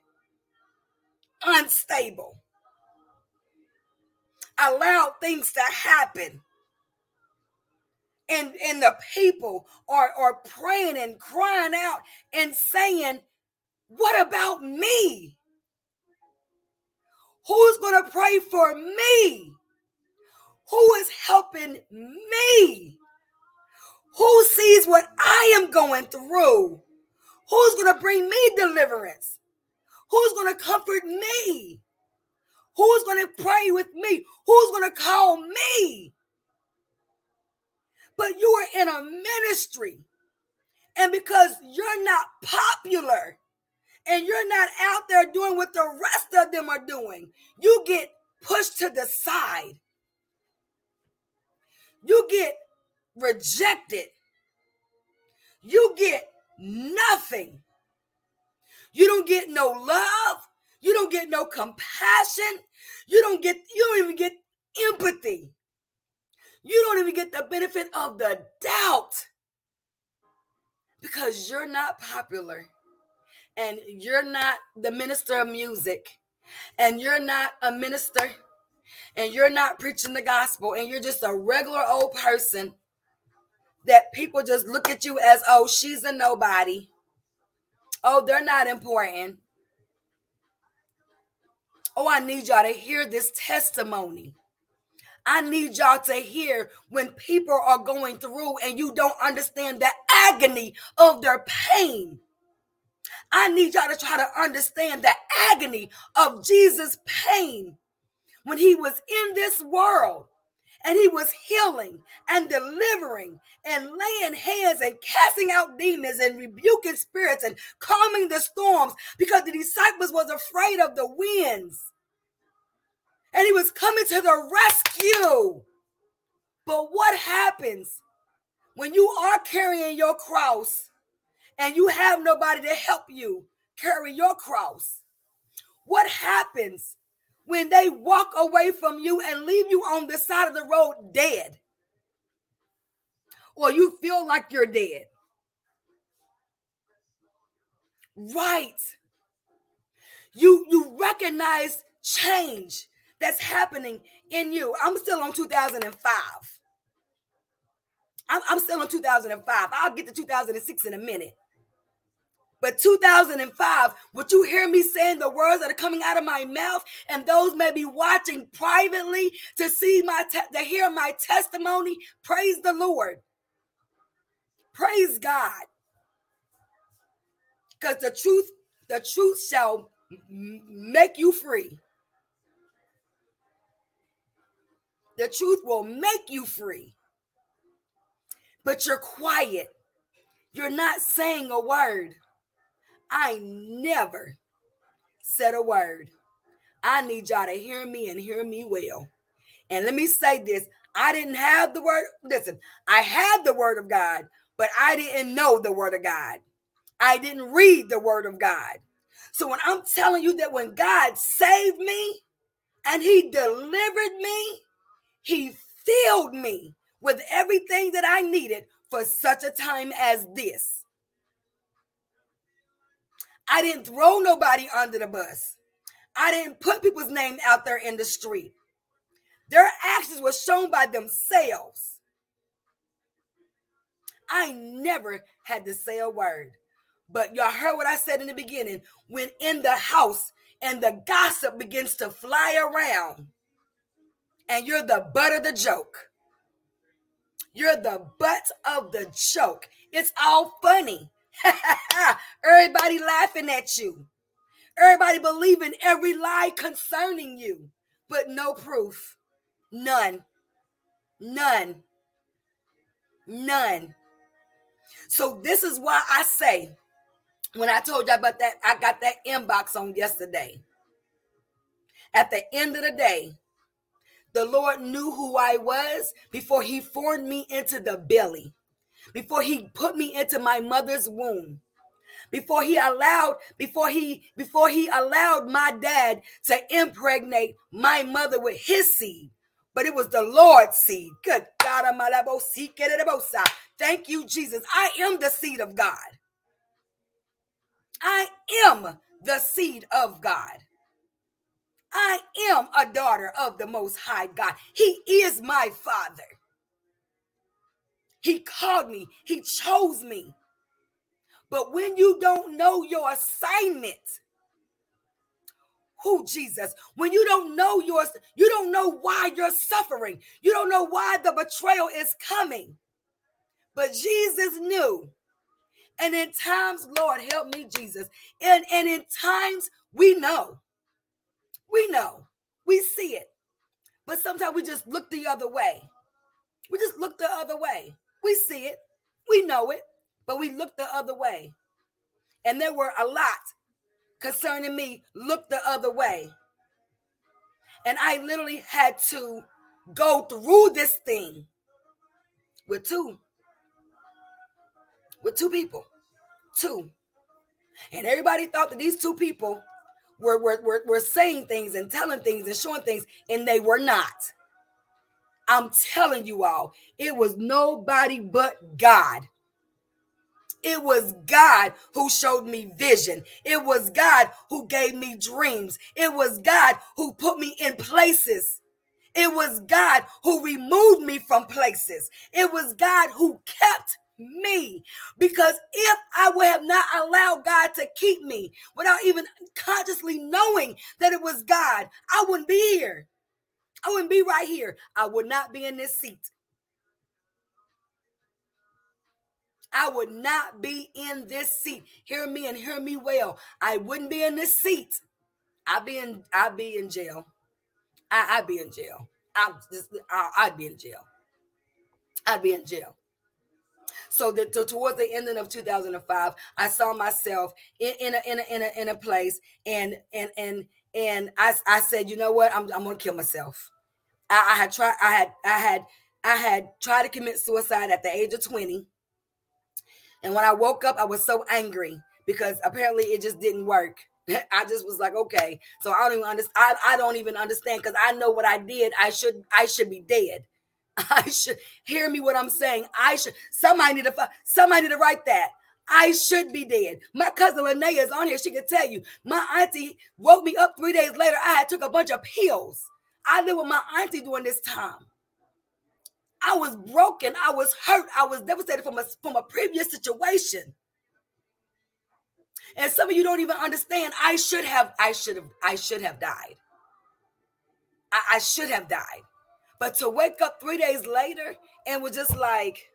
[SPEAKER 1] unstable, allowed things to happen. And and the people are are praying and crying out and saying what about me? Who's going to pray for me? Who is helping me? Who sees what i am going through? Who's going to bring me deliverance? Who's going to comfort me who's going to pray with me who's going to call me but you are in a ministry. And because you're not popular and you're not out there doing what the rest of them are doing, you get pushed to the side. You get rejected. You get nothing. You don't get no love. You don't get no compassion. You don't get, you don't even get empathy. You don't even get the benefit of the doubt. Because you're not popular and you're not the minister of music and you're not a minister and you're not preaching the gospel and you're just a regular old person that people just look at you as oh she's a nobody. Oh they're not important oh i need y'all to hear this testimony I need y'all to hear when people are going through and you don't understand the agony of their pain. I need y'all to try to understand the agony of Jesus' pain when he was in this world and he was healing and delivering and laying hands and casting out demons and rebuking spirits and calming the storms because the disciples was afraid of the winds and he was coming to the rescue. But what happens when you are carrying your cross and you have nobody to help you carry your cross? What happens when they walk away from you and leave you on the side of the road dead? Or you feel like you're dead? Right. You you recognize change that's happening in you. I'm still on 2005. I'm, I'm still on 2005. I'll get to 2006 in a minute. But 2005, would you hear me saying the words that are coming out of my mouth? And those may be watching privately to see my te- to hear my testimony. Praise the Lord. Praise God. Because the truth, the truth shall make you free. The truth will make you free. But you're quiet. You're not saying a word. I never said a word. I need y'all to hear me and hear me well. And let me say this I didn't have the word. Listen, I had the word of God, but I didn't know the word of God. I didn't read the word of God. So when I'm telling you that when God saved me and he delivered me, he filled me with everything that I needed for such a time as this. I didn't throw nobody under the bus. I didn't put people's name out there in the street. Their actions were shown by themselves. I never had to say a word. But y'all heard what I said in the beginning. When in the house and the gossip begins to fly around, and you're the butt of the joke. You're the butt of the joke. It's all funny. [laughs] Everybody laughing at you. Everybody believing every lie concerning you, but no proof. None. None. None. So this is why I say, when I told you about that, I got that inbox on yesterday. At the end of the day, the Lord knew who I was before he formed me into the belly. Before he put me into my mother's womb before he allowed before he before he allowed my dad to impregnate my mother with his seed but it was the lord's seed. Good god thank you jesus. I am the seed of god. I am the seed of god. I am a daughter of the Most High God. He is my Father. He called me, He chose me. But when you don't know your assignment, who Jesus, when you don't know your you don't know why you're suffering. You don't know why the betrayal is coming. But Jesus knew. And in times, Lord, help me, Jesus. And, and in times, we know. We know. We see it. But sometimes we just look the other way. We just look the other way. We see it. We know it but we look the other way. And there were a lot concerning me look the other way. And I literally had to go through this thing with two, with two people, two. And everybody thought that these two people were, were, were, were saying things and telling things and showing things, and they were not. I'm telling you all, it was nobody but God it was God who showed me vision. It was God who gave me dreams. It was God who put me in places. It was God who removed me from places. It was God who kept me. Because if I would have not allowed God to keep me without even consciously knowing that it was God, I wouldn't be here. Oh, I wouldn't be right here. I would not be in this seat. I would not be in this seat. Hear me and hear me well. I wouldn't be in this seat. I'd be in. I'd be in jail. I, would be in jail. I'm just. I, I'd be in jail. I'd be in jail. So that to, towards the ending of 2005, I saw myself in, in a in a in a in a place, and and and and I I said, you know what, I'm I'm gonna kill myself. I, I had tried. I had I had I had tried to commit suicide at the age of 20. And when I woke up, I was so angry because apparently it just didn't work. [laughs] I just was like, okay. So I don't even understand. I, I don't even understand because I know what I did. I should I should be dead. [laughs] I should hear me what I'm saying. I should somebody need to somebody need to write that. I should be dead. My cousin Linnea is on here. She can tell you. My auntie woke me up three days later. I had took a bunch of pills. I lived with my auntie during this time. I was broken. I was hurt. I was devastated from a, from a previous situation. And some of you don't even understand. I should have, I should have, I should have died. I, I should have died. But to wake up three days later and was just like,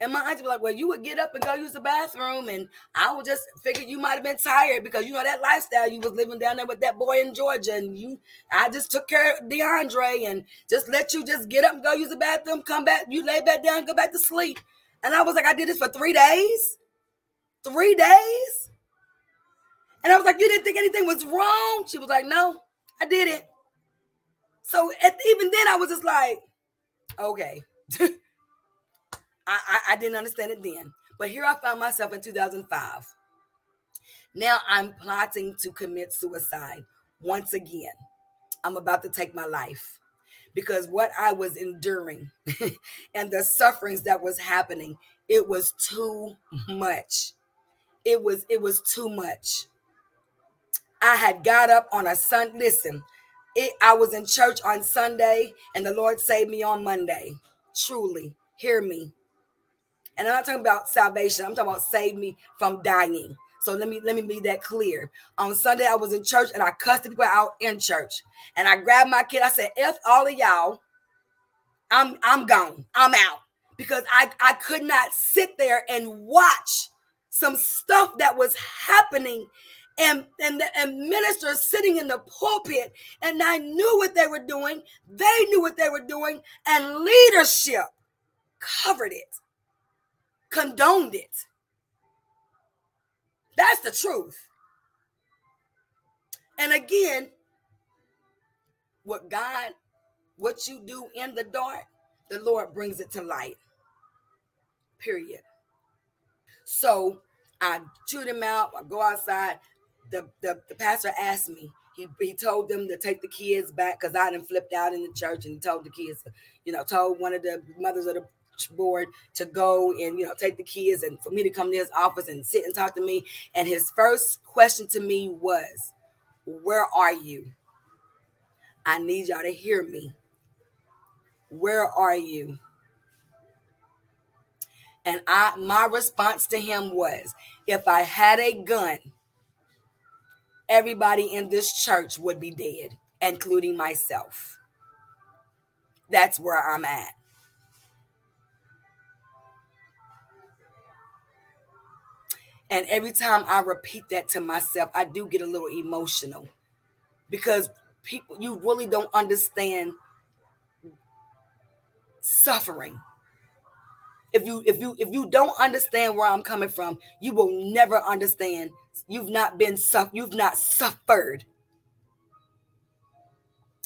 [SPEAKER 1] and my auntie was like, Well, you would get up and go use the bathroom. And I would just figure you might have been tired because you know that lifestyle you was living down there with that boy in Georgia. And you I just took care of DeAndre and just let you just get up and go use the bathroom, come back, you lay back down, go back to sleep. And I was like, I did this for three days. Three days. And I was like, You didn't think anything was wrong? She was like, No, I didn't. So at, even then I was just like, okay. [laughs] I, I, I didn't understand it then. But here I found myself in 2005. Now I'm plotting to commit suicide once again. I'm about to take my life because what I was enduring [laughs] and the sufferings that was happening, it was too much. It was it was too much. I had got up on a Sun. Listen, it, I was in church on Sunday, and the Lord saved me on Monday. Truly, hear me. And I'm not talking about salvation. I'm talking about save me from dying. So let me let me be that clear. On Sunday, I was in church and I cussed people out in church. And I grabbed my kid. I said, F all of y'all. I'm I'm gone. I'm out. Because I, I could not sit there and watch some stuff that was happening and, and, the, and ministers sitting in the pulpit. And I knew what they were doing. They knew what they were doing. And leadership covered it condoned it. That's the truth. And again, what God, what you do in the dark, the Lord brings it to light. Period. So I chewed him out. I go outside. The, the, the pastor asked me, he, he told them to take the kids back because I done flipped out in the church and told the kids, you know, told one of the mothers of the board to go and you know take the kids and for me to come to his office and sit and talk to me. And his first question to me was, Where are you? I need y'all to hear me. Where are you? And I my response to him was, if I had a gun, everybody in this church would be dead, including myself. That's where I'm at. And every time I repeat that to myself, I do get a little emotional. Because people, you really don't understand suffering. If you if you if you don't understand where i'm coming from you will never understand. You've not been you've not suffered.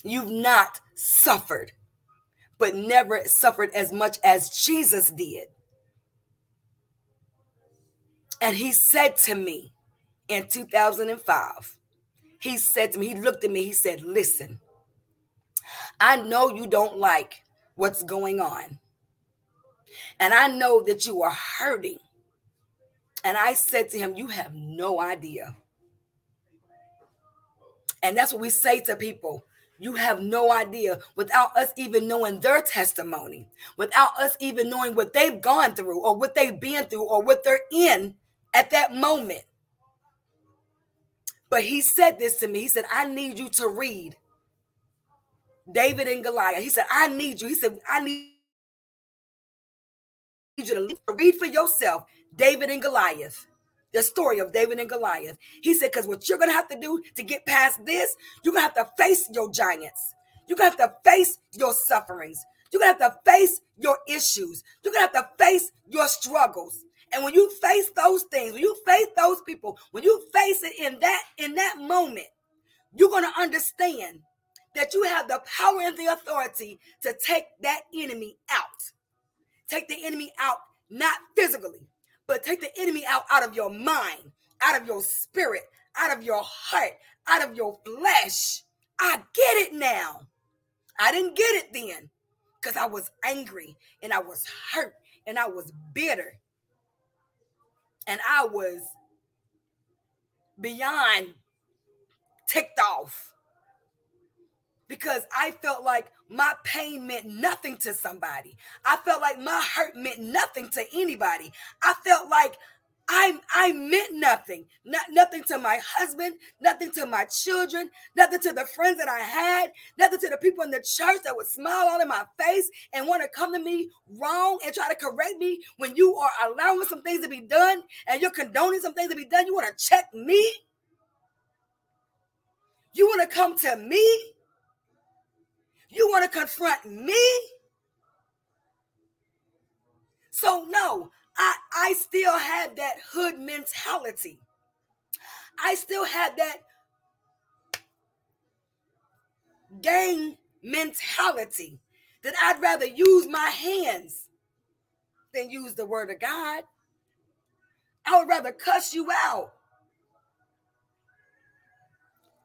[SPEAKER 1] You've not suffered but never suffered as much as jesus did and he said to me in 2005 he said to me he looked at me he said listen i know you don't like what's going on and I know that you are hurting. And I said to him, You have no idea. And that's what we say to people. You have no idea without us even knowing their testimony, without us even knowing what they've gone through or what they've been through or what they're in at that moment. But he said this to me. He said, I need you to read David and Goliath. He said, I need you. He said, I need you to read for yourself David and Goliath, the story of David and Goliath. He said, because what you're going to have to do to get past this, you're going to have to face your giants. You're going to have to face your sufferings. You're going to have to face your issues. You're going to have to face your struggles. And when you face those things, when you face those people, when you face it in that in that moment, you're going to understand that you have the power and the authority to take that enemy out. Take the enemy out, not physically, but take the enemy out out of your mind, out of your spirit, out of your heart, out of your flesh. I get it now. I didn't get it then because I was angry and I was hurt and I was bitter and I was beyond ticked off because I felt like my pain meant nothing to somebody. I felt like my hurt meant nothing to anybody. I felt like I I meant nothing. Not nothing to my husband, nothing to my children, nothing to the friends that I had, nothing to the people in the church that would smile all in my face and want to come to me wrong and try to correct me when you are allowing some things to be done and you're condoning some things to be done. You want to check me? You want to come to me? You want to confront me? So no, I I still had that hood mentality. I still had that gang mentality that I'd rather use my hands than use the word of God. I would rather cuss you out.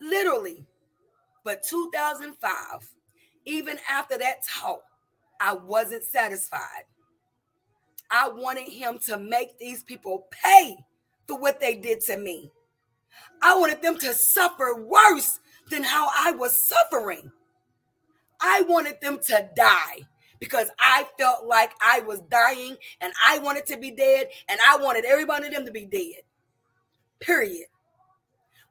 [SPEAKER 1] Literally. But 2005 even after that talk, I wasn't satisfied. I wanted him to make these people pay for what they did to me. I wanted them to suffer worse than how I was suffering. I wanted them to die because I felt like I was dying and I wanted to be dead and I wanted everybody them to be dead. Period.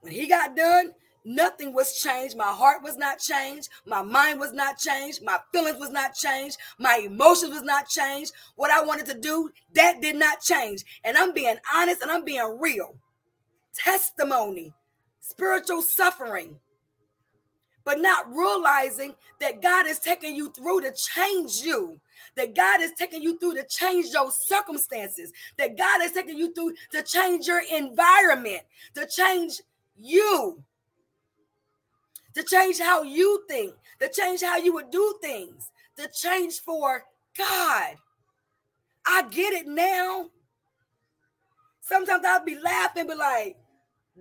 [SPEAKER 1] When he got done, Nothing was changed. My heart was not changed. My mind was not changed. My feelings was not changed. My emotions was not changed. What I wanted to do, that did not change. And I'm being honest and I'm being real. Testimony, spiritual suffering, but not realizing that God is taking you through to change you. That God is taking you through to change your circumstances. That God is taking you through to change your environment, to change you to change how you think, to change how you would do things, to change for God. I get it now. Sometimes I'll be laughing, but like,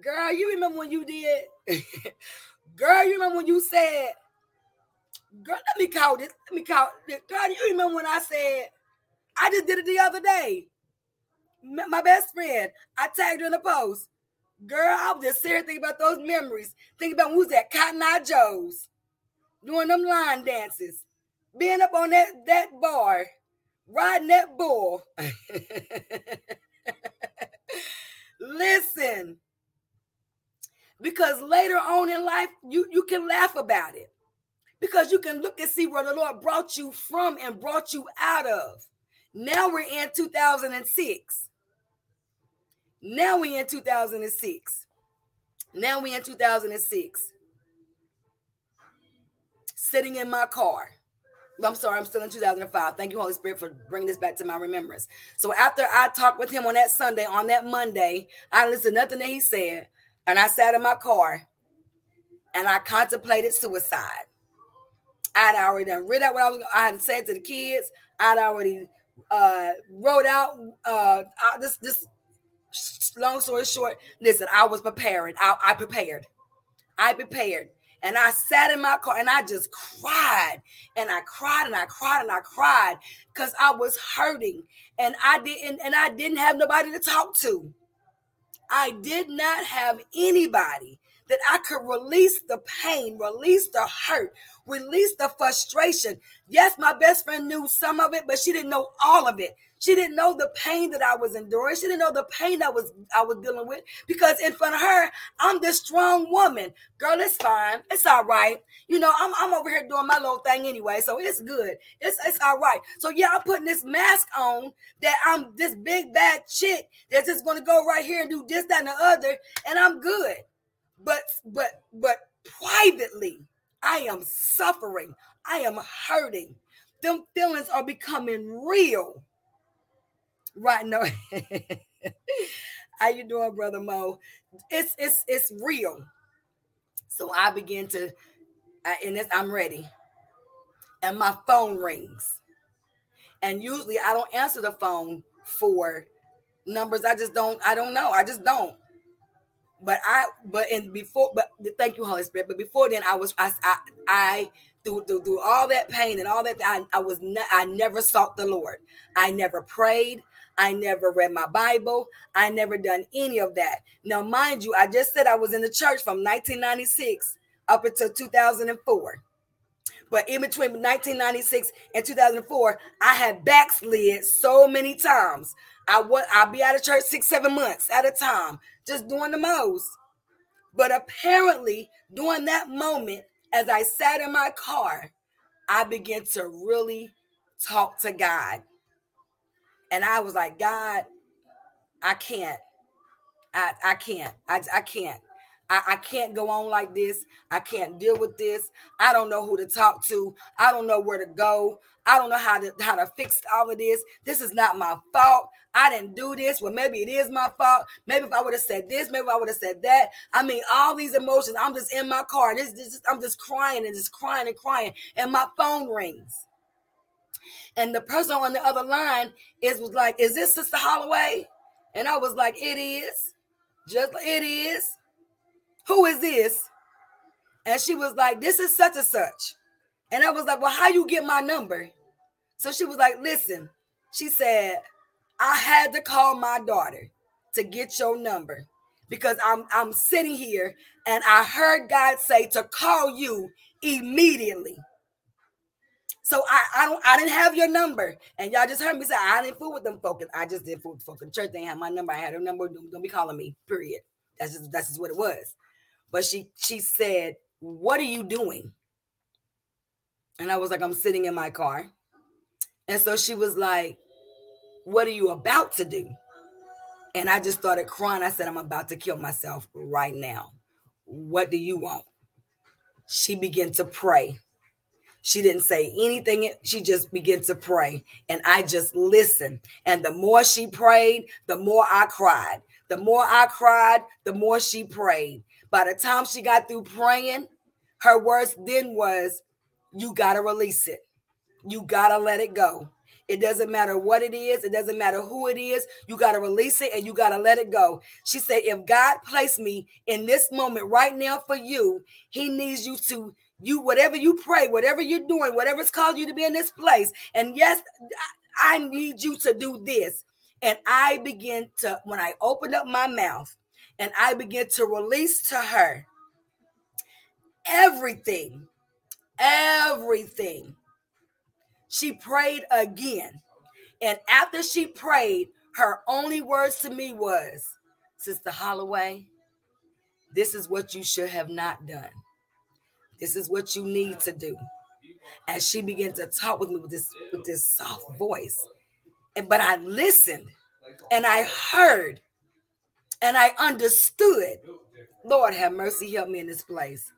[SPEAKER 1] girl, you remember when you did? [laughs] girl, you remember when you said, girl, let me call this. Let me call this. Girl, you remember when I said, I just did it the other day. My best friend, I tagged her in a post. Girl, I was just serious thinking about those memories. Think about who's that Cotton Eye Joe's doing them line dances, being up on that, that bar, riding that bull. [laughs] Listen, because later on in life, you, you can laugh about it. Because you can look and see where the Lord brought you from and brought you out of. Now we're in 2006. Now we in 2006. Now we in 2006. Sitting in my car. I'm sorry, I'm still in 2005. Thank you, Holy Spirit, for bringing this back to my remembrance. So after I talked with him on that Sunday, on that Monday, I listened to nothing that he said, and I sat in my car and I contemplated suicide. I'd already done read out what I was I had said to the kids. I'd already uh wrote out uh this this long story short, listen, I was preparing. I, I prepared. I prepared. And I sat in my car and I just cried and I cried and I cried and I cried because I was hurting and I didn't and I didn't have nobody to talk to. I did not have anybody that I could release the pain, release the hurt, release the frustration. Yes, my best friend knew some of it, but she didn't know all of it. She didn't know the pain that I was enduring. She didn't know the pain that was I was dealing with because in front of her, I'm this strong woman. Girl, it's fine. It's all right. You know, I'm, I'm over here doing my little thing anyway, so it's good. It's it's all right. So yeah, I'm putting this mask on that I'm this big bad chick that's just gonna go right here and do this, that, and the other, and I'm good. But but but privately, I am suffering. I am hurting. Them feelings are becoming real right now. [laughs] How you doing, brother Mo? It's it's it's real. So I begin to, uh, and this, I'm ready, and my phone rings, and usually I don't answer the phone for numbers. I just don't. I don't know. I just don't. But I, but in before, but thank you, Holy Spirit. But before then, I was I I, I through, through, through all that pain and all that I, I was I never sought the Lord. I never prayed. I never read my Bible. I never done any of that. Now, mind you, I just said I was in the church from 1996 up until 2004. But in between 1996 and 2004, I had backslid so many times. I would I'd be out of church six, seven months at a time, just doing the most. But apparently, during that moment, as I sat in my car, I began to really talk to God. And I was like, God, I can't. I, I can't. I, I can't. I, I can't go on like this. I can't deal with this. I don't know who to talk to. I don't know where to go. I don't know how to how to fix all of this. This is not my fault. I didn't do this. Well, maybe it is my fault. Maybe if I would have said this, maybe I would have said that. I mean, all these emotions. I'm just in my car. This, this, I'm just crying and just crying and crying. And my phone rings. And the person on the other line is was like, "Is this Sister Holloway?" And I was like, "It is." Just it is. Who is this? And she was like, "This is such and such." And I was like, "Well, how you get my number?" So she was like, "Listen." She said, "I had to call my daughter to get your number because I'm I'm sitting here and I heard God say to call you immediately." So I, I don't I didn't have your number. And y'all just heard me say I didn't fool with them folks. I just did fool with folks. The church didn't have my number. I had her number. Don't, don't be calling me, period. That's just that's just what it was. But she she said, What are you doing? And I was like, I'm sitting in my car. And so she was like, What are you about to do? And I just started crying. I said, I'm about to kill myself right now. What do you want? She began to pray. She didn't say anything. She just began to pray. And I just listened. And the more she prayed, the more I cried. The more I cried, the more she prayed. By the time she got through praying, her words then was, You got to release it. You got to let it go. It doesn't matter what it is, it doesn't matter who it is. You got to release it and you got to let it go. She said, If God placed me in this moment right now for you, He needs you to. You, whatever you pray, whatever you're doing, whatever's called you to be in this place. And yes, I need you to do this. And I begin to, when I opened up my mouth and I began to release to her everything, everything she prayed again. And after she prayed, her only words to me was, Sister Holloway, this is what you should have not done. This is what you need to do. As she began to talk with me with this with this soft voice. And but I listened and I heard and I understood. Lord have mercy, help me in this place.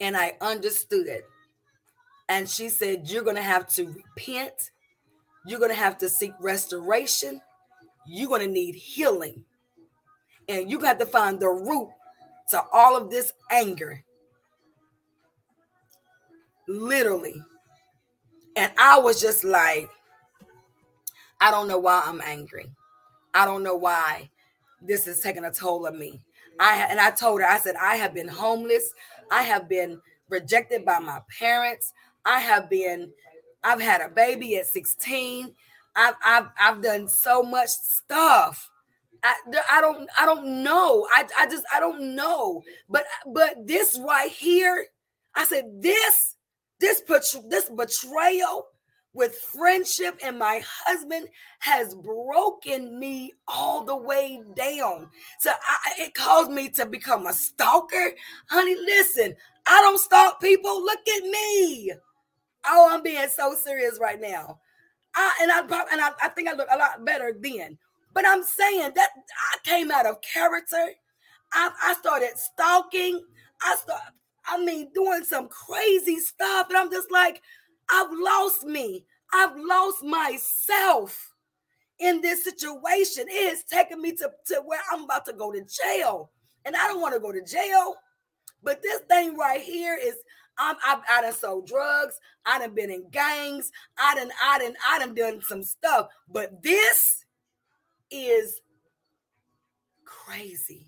[SPEAKER 1] And I understood it. And she said, You're going to have to repent. You're going to have to seek restoration. You're going to need healing. And you have to find the root to all of this anger. Literally. And I was just like, I don't know why I'm angry. I don't know why this is taking a toll on me. I and I told her, I said, I have been homeless. I have been rejected by my parents. I have been, I've had a baby at 16. I've I've I've done so much stuff. I, I don't I don't know. I, I just I don't know. But but this right here, I said this this this betrayal with friendship and my husband has broken me all the way down. So I, it caused me to become a stalker. Honey, listen, I don't stalk people. Look at me. Oh, I'm being so serious right now. I and I and I, I think I look a lot better then. But I'm saying that I came out of character. I, I started stalking. I start, I mean, doing some crazy stuff. And I'm just like, I've lost me. I've lost myself in this situation. It has taken me to, to where I'm about to go to jail. And I don't want to go to jail. But this thing right here is I'm, I've, I done sold drugs. I done been in gangs. I done, I done, I done done some stuff. But this is crazy.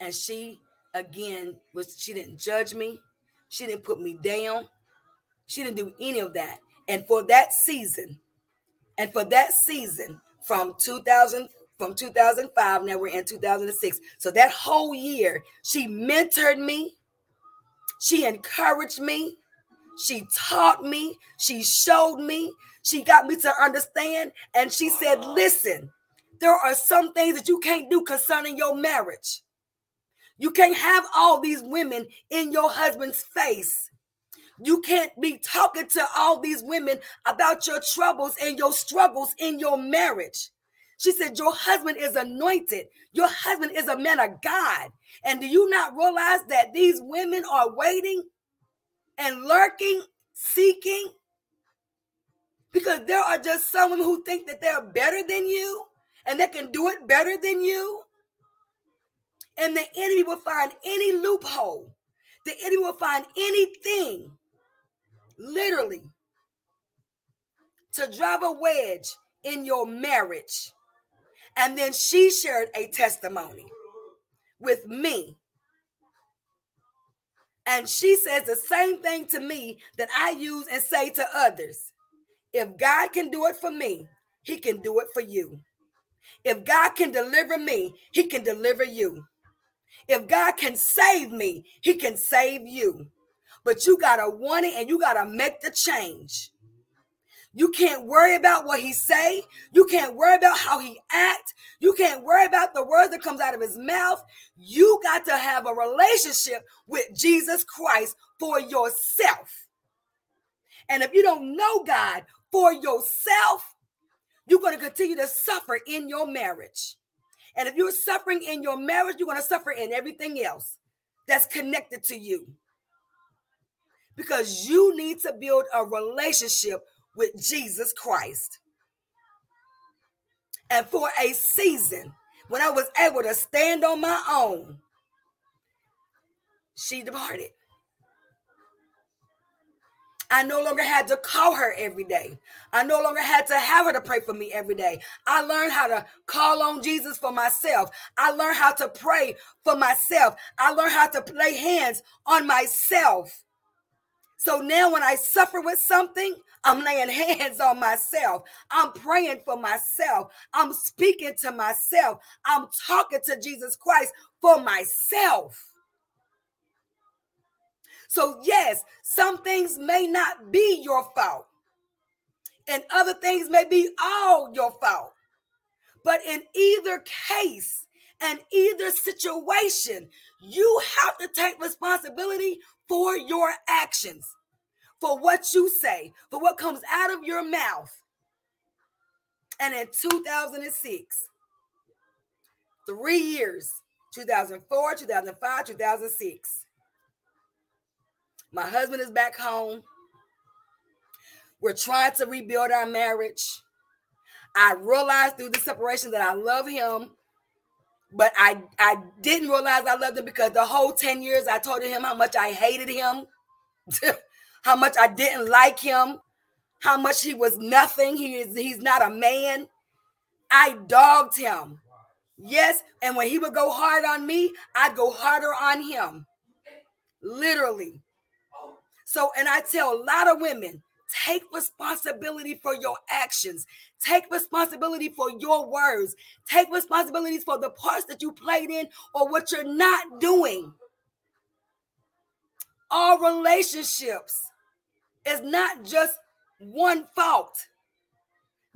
[SPEAKER 1] And she, again, was she didn't judge me. She didn't put me down. She didn't do any of that. And for that season, and for that season from 2000 from 2005 now we're in 2006 so that whole year she mentored me she encouraged me. She taught me. She showed me. She got me to understand. And she said, Listen, there are some things that you can't do concerning your marriage. You can't have all these women in your husband's face. You can't be talking to all these women about your troubles and your struggles in your marriage. She said, Your husband is anointed. Your husband is a man of God. And do you not realize that these women are waiting and lurking, seeking? Because there are just some women who think that they're better than you and they can do it better than you. And the enemy will find any loophole, the enemy will find anything, literally, to drive a wedge in your marriage and then she shared a testimony with me. And she says the same thing to me that I use and say to others. If God can do it for me, he can do it for you. If God can deliver me, he can deliver you. If God can save me, he can save you. But you got to want it and you got to make the change. You can't worry about what he say. You can't worry about how he act. You can't worry about the words that comes out of his mouth. You got to have a relationship with Jesus Christ for yourself. And if you don't know God for yourself, you're going to continue to suffer in your marriage. And if you're suffering in your marriage, you're going to suffer in everything else that's connected to you. Because you need to build a relationship with Jesus Christ. And for a season, when I was able to stand on my own, she departed. I no longer had to call her every day. I no longer had to have her to pray for me every day. I learned how to call on Jesus for myself. I learned how to pray for myself. I learned how to lay hands on myself. So now when I suffer with something, I'm laying [laughs] hands on myself. I'm praying for myself. I'm speaking to myself. I'm talking to Jesus Christ for myself. So, yes, some things may not be your fault, and other things may be all your fault. But in either case and either situation, you have to take responsibility for your actions, for what you say, for what comes out of your mouth. And in 2006, three years 2004, 2005, 2006. My husband is back home. We're trying to rebuild our marriage. I realized through the separation that I love him, but I, I didn't realize I loved him because the whole 10 years I told him how much I hated him, [laughs] how much I didn't like him, how much he was nothing. He is he's not a man. I dogged him. Yes, and when he would go hard on me, I'd go harder on him. Literally. So, and I tell a lot of women, take responsibility for your actions. Take responsibility for your words. Take responsibilities for the parts that you played in or what you're not doing. All relationships is not just one fault.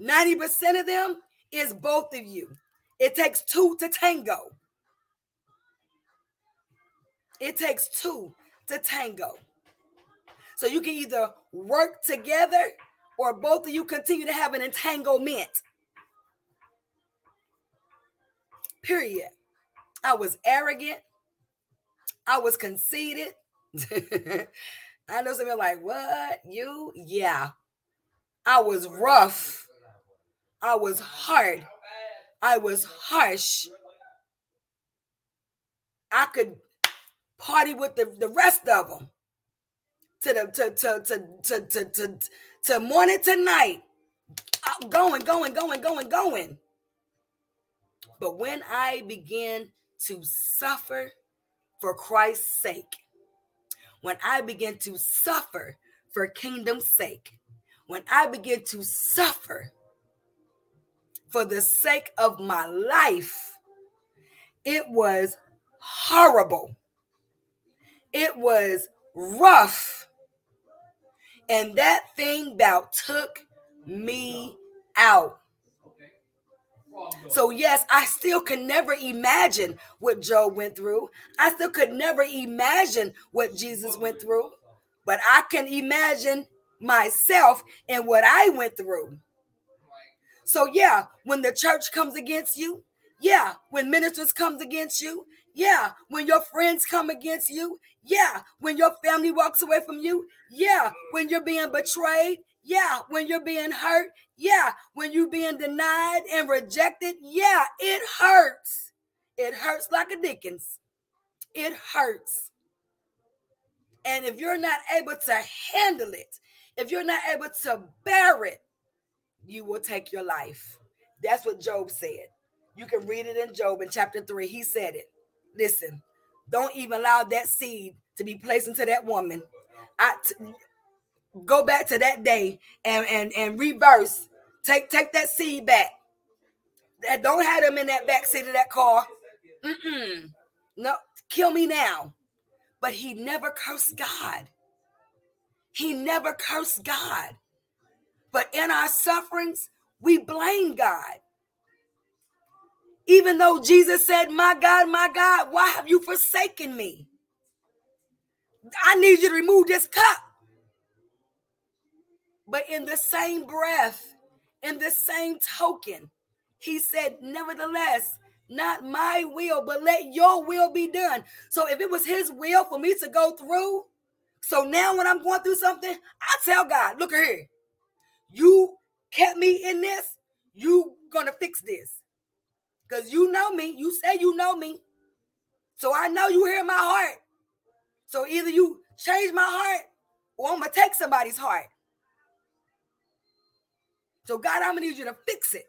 [SPEAKER 1] 90% of them is both of you. It takes two to tango. It takes two to tango. So you can either work together or both of you continue to have an entanglement. Period. I was arrogant. I was conceited. [laughs] I know some people like, what? You? Yeah. I was rough. I was hard. I was harsh. I could party with the, the rest of them to the to to to to to to, to morning to night. I'm going, going, going, going, going. But when I began to suffer for Christ's sake, when I began to suffer for kingdom's sake, when I began to suffer for the sake of my life. It was horrible. It was rough. And that thing about took me out. So, yes, I still can never imagine what Job went through. I still could never imagine what Jesus went through, but I can imagine myself and what I went through. So yeah, when the church comes against you, yeah, when ministers comes against you, yeah, when your friends come against you, yeah, when your family walks away from you, yeah, when you're being betrayed, yeah, when you're being hurt, yeah, when you're being denied and rejected, yeah, it hurts. It hurts like a Dickens. It hurts. And if you're not able to handle it, if you're not able to bear it, you will take your life. That's what Job said. You can read it in Job in chapter 3. He said it. Listen, don't even allow that seed to be placed into that woman. I t- go back to that day and and and reverse. Take take that seed back. That don't have them in that back seat of that car. Mm-mm. No, kill me now. But he never cursed God. He never cursed God. But in our sufferings, we blame God. Even though Jesus said, My God, my God, why have you forsaken me? I need you to remove this cup. But in the same breath, in the same token, he said, Nevertheless, not my will, but let your will be done. So if it was his will for me to go through, so now when I'm going through something, I tell God, look here, you kept me in this, you gonna fix this. Because you know me. You say you know me. So I know you hear my heart. So either you change my heart or I'm gonna take somebody's heart. So God, I'm gonna need you to fix it.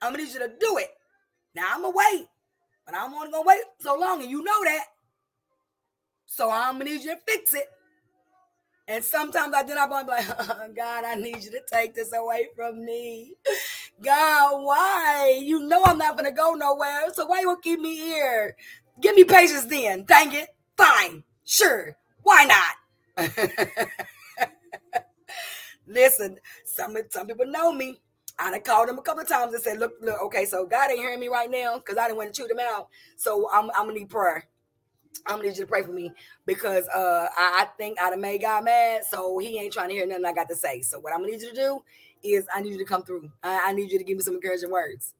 [SPEAKER 1] I'm gonna need you to do it. Now I'm gonna wait, but I'm only gonna wait so long, and you know that. So I'm gonna need you to fix it. And sometimes I then I'm like, oh, [laughs] God, I need you to take this away from me. God, why? You know I'm not gonna go nowhere. So why you keep me here? Give me patience then. Dang it. Fine. Sure. Why not? [laughs] Listen, some some people know me. I done called them a couple of times and said, look, look, okay, so God ain't hearing me right now because I didn't want to chew them out. So I'm, I'm gonna need prayer. I'm gonna need you to pray for me because uh, I, think I done made God mad, so he ain't trying to hear nothing I got to say. So what I'm gonna need you to do is I need you to come through. I, I need you to give me some encouraging words,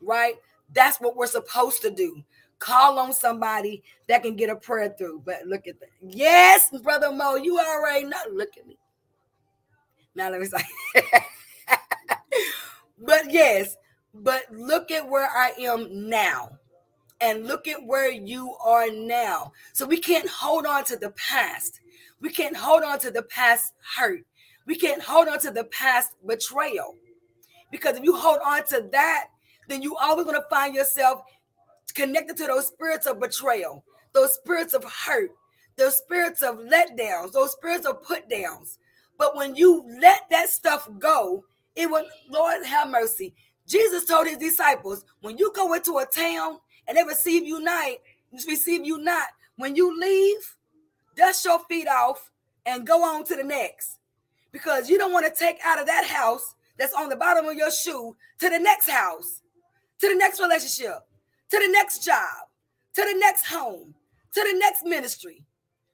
[SPEAKER 1] right? That's what we're supposed to do. Call on somebody that can get a prayer through. But look at that. Yes, brother Mo, you already know. Look at me. Now let me say. [laughs] but yes, but look at where I am now and look at where you are now. So we can't hold on to the past. We can't hold on to the past hurt. We can't hold on to the past betrayal. Because if you hold on to that, then you always going to find yourself connected to those spirits of betrayal, those spirits of hurt, those spirits of letdowns, those spirits of put downs. But when you let that stuff go, it will, Lord have mercy. Jesus told his disciples, when you go into a town and they receive you not, receive you not. When you leave, dust your feet off and go on to the next. Because you don't want to take out of that house that's on the bottom of your shoe to the next house, to the next relationship, to the next job, to the next home, to the next ministry.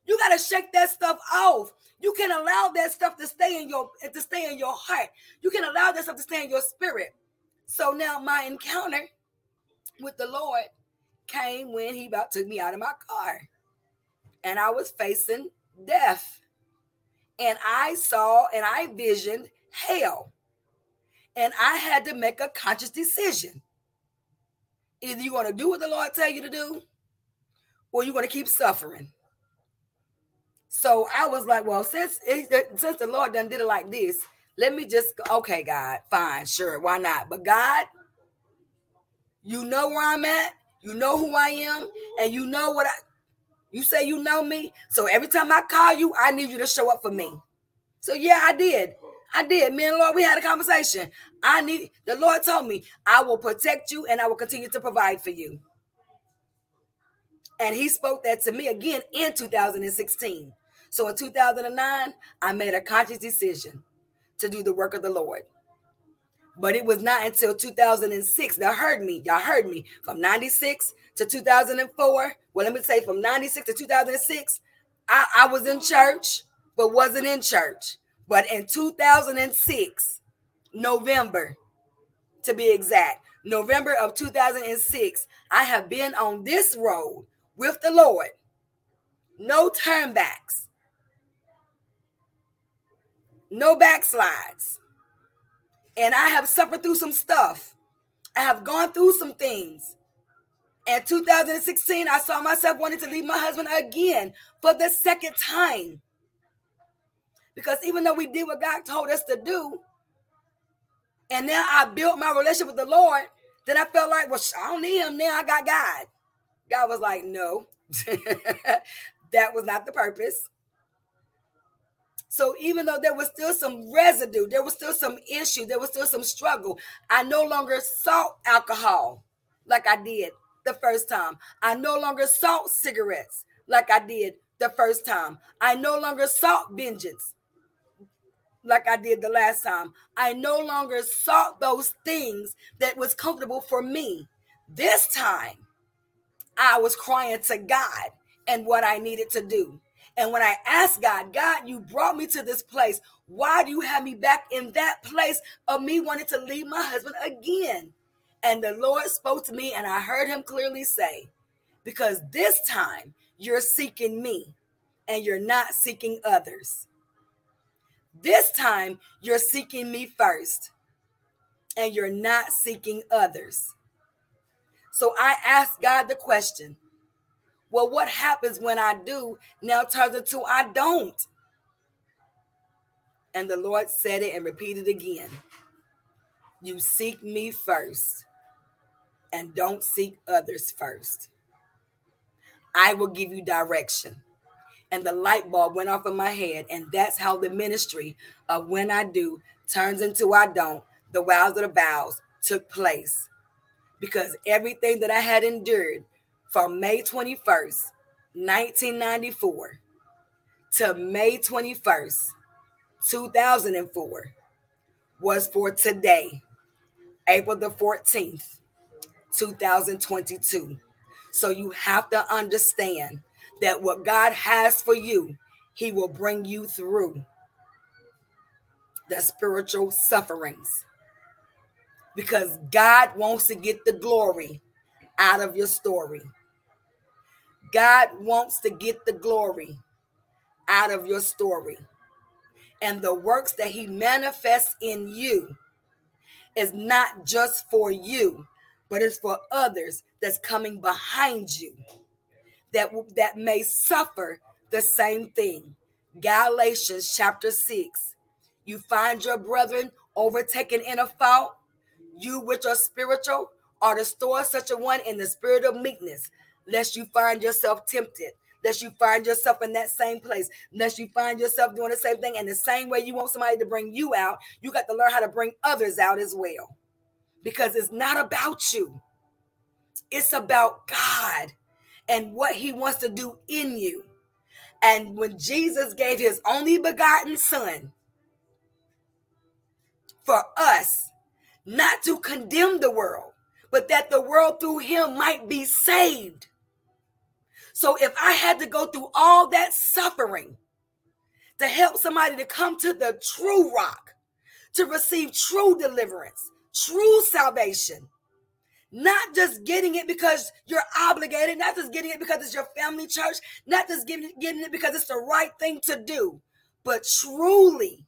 [SPEAKER 1] You got to shake that stuff off. You can allow that stuff to stay in your to stay in your heart. You can allow that stuff to stay in your spirit. So now my encounter with the Lord came when he about took me out of my car. And I was facing death. And I saw and I visioned hell. And I had to make a conscious decision. Either you're going to do what the Lord tell you to do, or you're going to keep suffering. So I was like, well, since it, since the Lord done did it like this, let me just okay, God, fine, sure, why not? But God, you know where I'm at. You know who I am, and you know what I you say you know me. So every time I call you, I need you to show up for me. So yeah, I did. I did. Me and Lord, we had a conversation. I need the Lord told me, I will protect you and I will continue to provide for you. And he spoke that to me again in 2016. So in 2009, I made a conscious decision to do the work of the Lord. But it was not until 2006 that heard me. Y'all heard me from 96 to 2004. Well, let me say from 96 to 2006, I, I was in church, but wasn't in church. But in 2006, November, to be exact, November of 2006, I have been on this road with the Lord. No turnbacks, no backslides and I have suffered through some stuff. I have gone through some things. In 2016, I saw myself wanting to leave my husband again for the second time. Because even though we did what God told us to do, and now I built my relationship with the Lord, then I felt like, well, I don't need him now. I got God. God was like, no, [laughs] that was not the purpose. So even though there was still some residue, there was still some issue, there was still some struggle, I no longer sought alcohol like I did the first time. I no longer sought cigarettes like I did the first time. I no longer sought vengeance like I did the last time. I no longer sought those things that was comfortable for me. This time, I was crying to God and what I needed to do. And when I asked God, God, you brought me to this place. Why do you have me back in that place of me wanting to leave my husband again? And the Lord spoke to me, and I heard him clearly say, Because this time you're seeking me and you're not seeking others. This time you're seeking me first and you're not seeking others. So I asked God the question well, what happens when I do now turns into I don't? And the Lord said it and repeated again. You seek me first and don't seek others first. I will give you direction. And the light bulb went off in my head. And that's how the ministry of when I do turns into I don't, the wows of the vows took place. Because everything that I had endured from May 21st, 1994 to May 21st, 2004 was for today, April the 14th, 2022. So you have to understand that what God has for you, He will bring you through the spiritual sufferings because God wants to get the glory out of your story. God wants to get the glory out of your story. And the works that He manifests in you is not just for you, but it's for others that's coming behind you that, that may suffer the same thing. Galatians chapter 6. You find your brethren overtaken in a fault, you which are spiritual are to store such a one in the spirit of meekness, lest you find yourself tempted, lest you find yourself in that same place, lest you find yourself doing the same thing. And the same way you want somebody to bring you out, you got to learn how to bring others out as well. Because it's not about you, it's about God and what he wants to do in you. And when Jesus gave his only begotten son for us, not to condemn the world, but that the world through him might be saved. So if I had to go through all that suffering to help somebody to come to the true rock, to receive true deliverance, true salvation, not just getting it because you're obligated, not just getting it because it's your family church, not just getting, getting it because it's the right thing to do, but truly,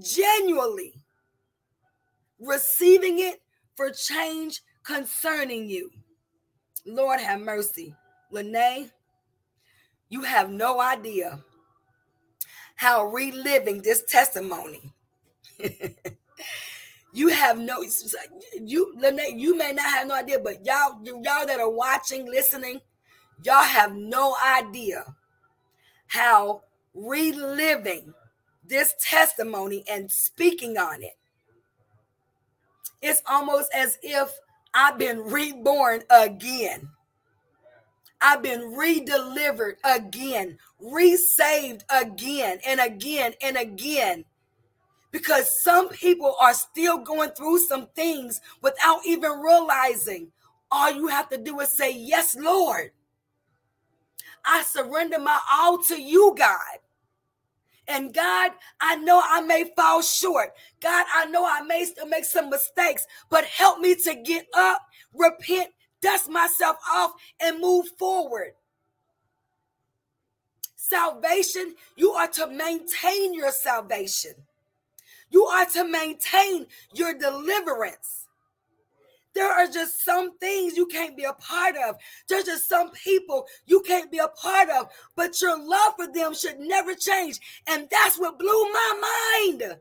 [SPEAKER 1] genuinely receiving it for change concerning you. Lord have mercy. Lene, you have no idea how reliving this testimony [laughs] You have no you Lynette, you may not have no idea, but y'all y'all that are watching, listening, y'all have no idea how reliving this testimony and speaking on it. It's almost as if I've been reborn again. I've been redelivered again, resaved again and again and again because some people are still going through some things without even realizing. All you have to do is say, Yes, Lord. I surrender my all to you, God. And God, I know I may fall short. God, I know I may still make some mistakes, but help me to get up, repent, dust myself off, and move forward. Salvation, you are to maintain your salvation. You are to maintain your deliverance. There are just some things you can't be a part of. There's just some people you can't be a part of, but your love for them should never change. And that's what blew my mind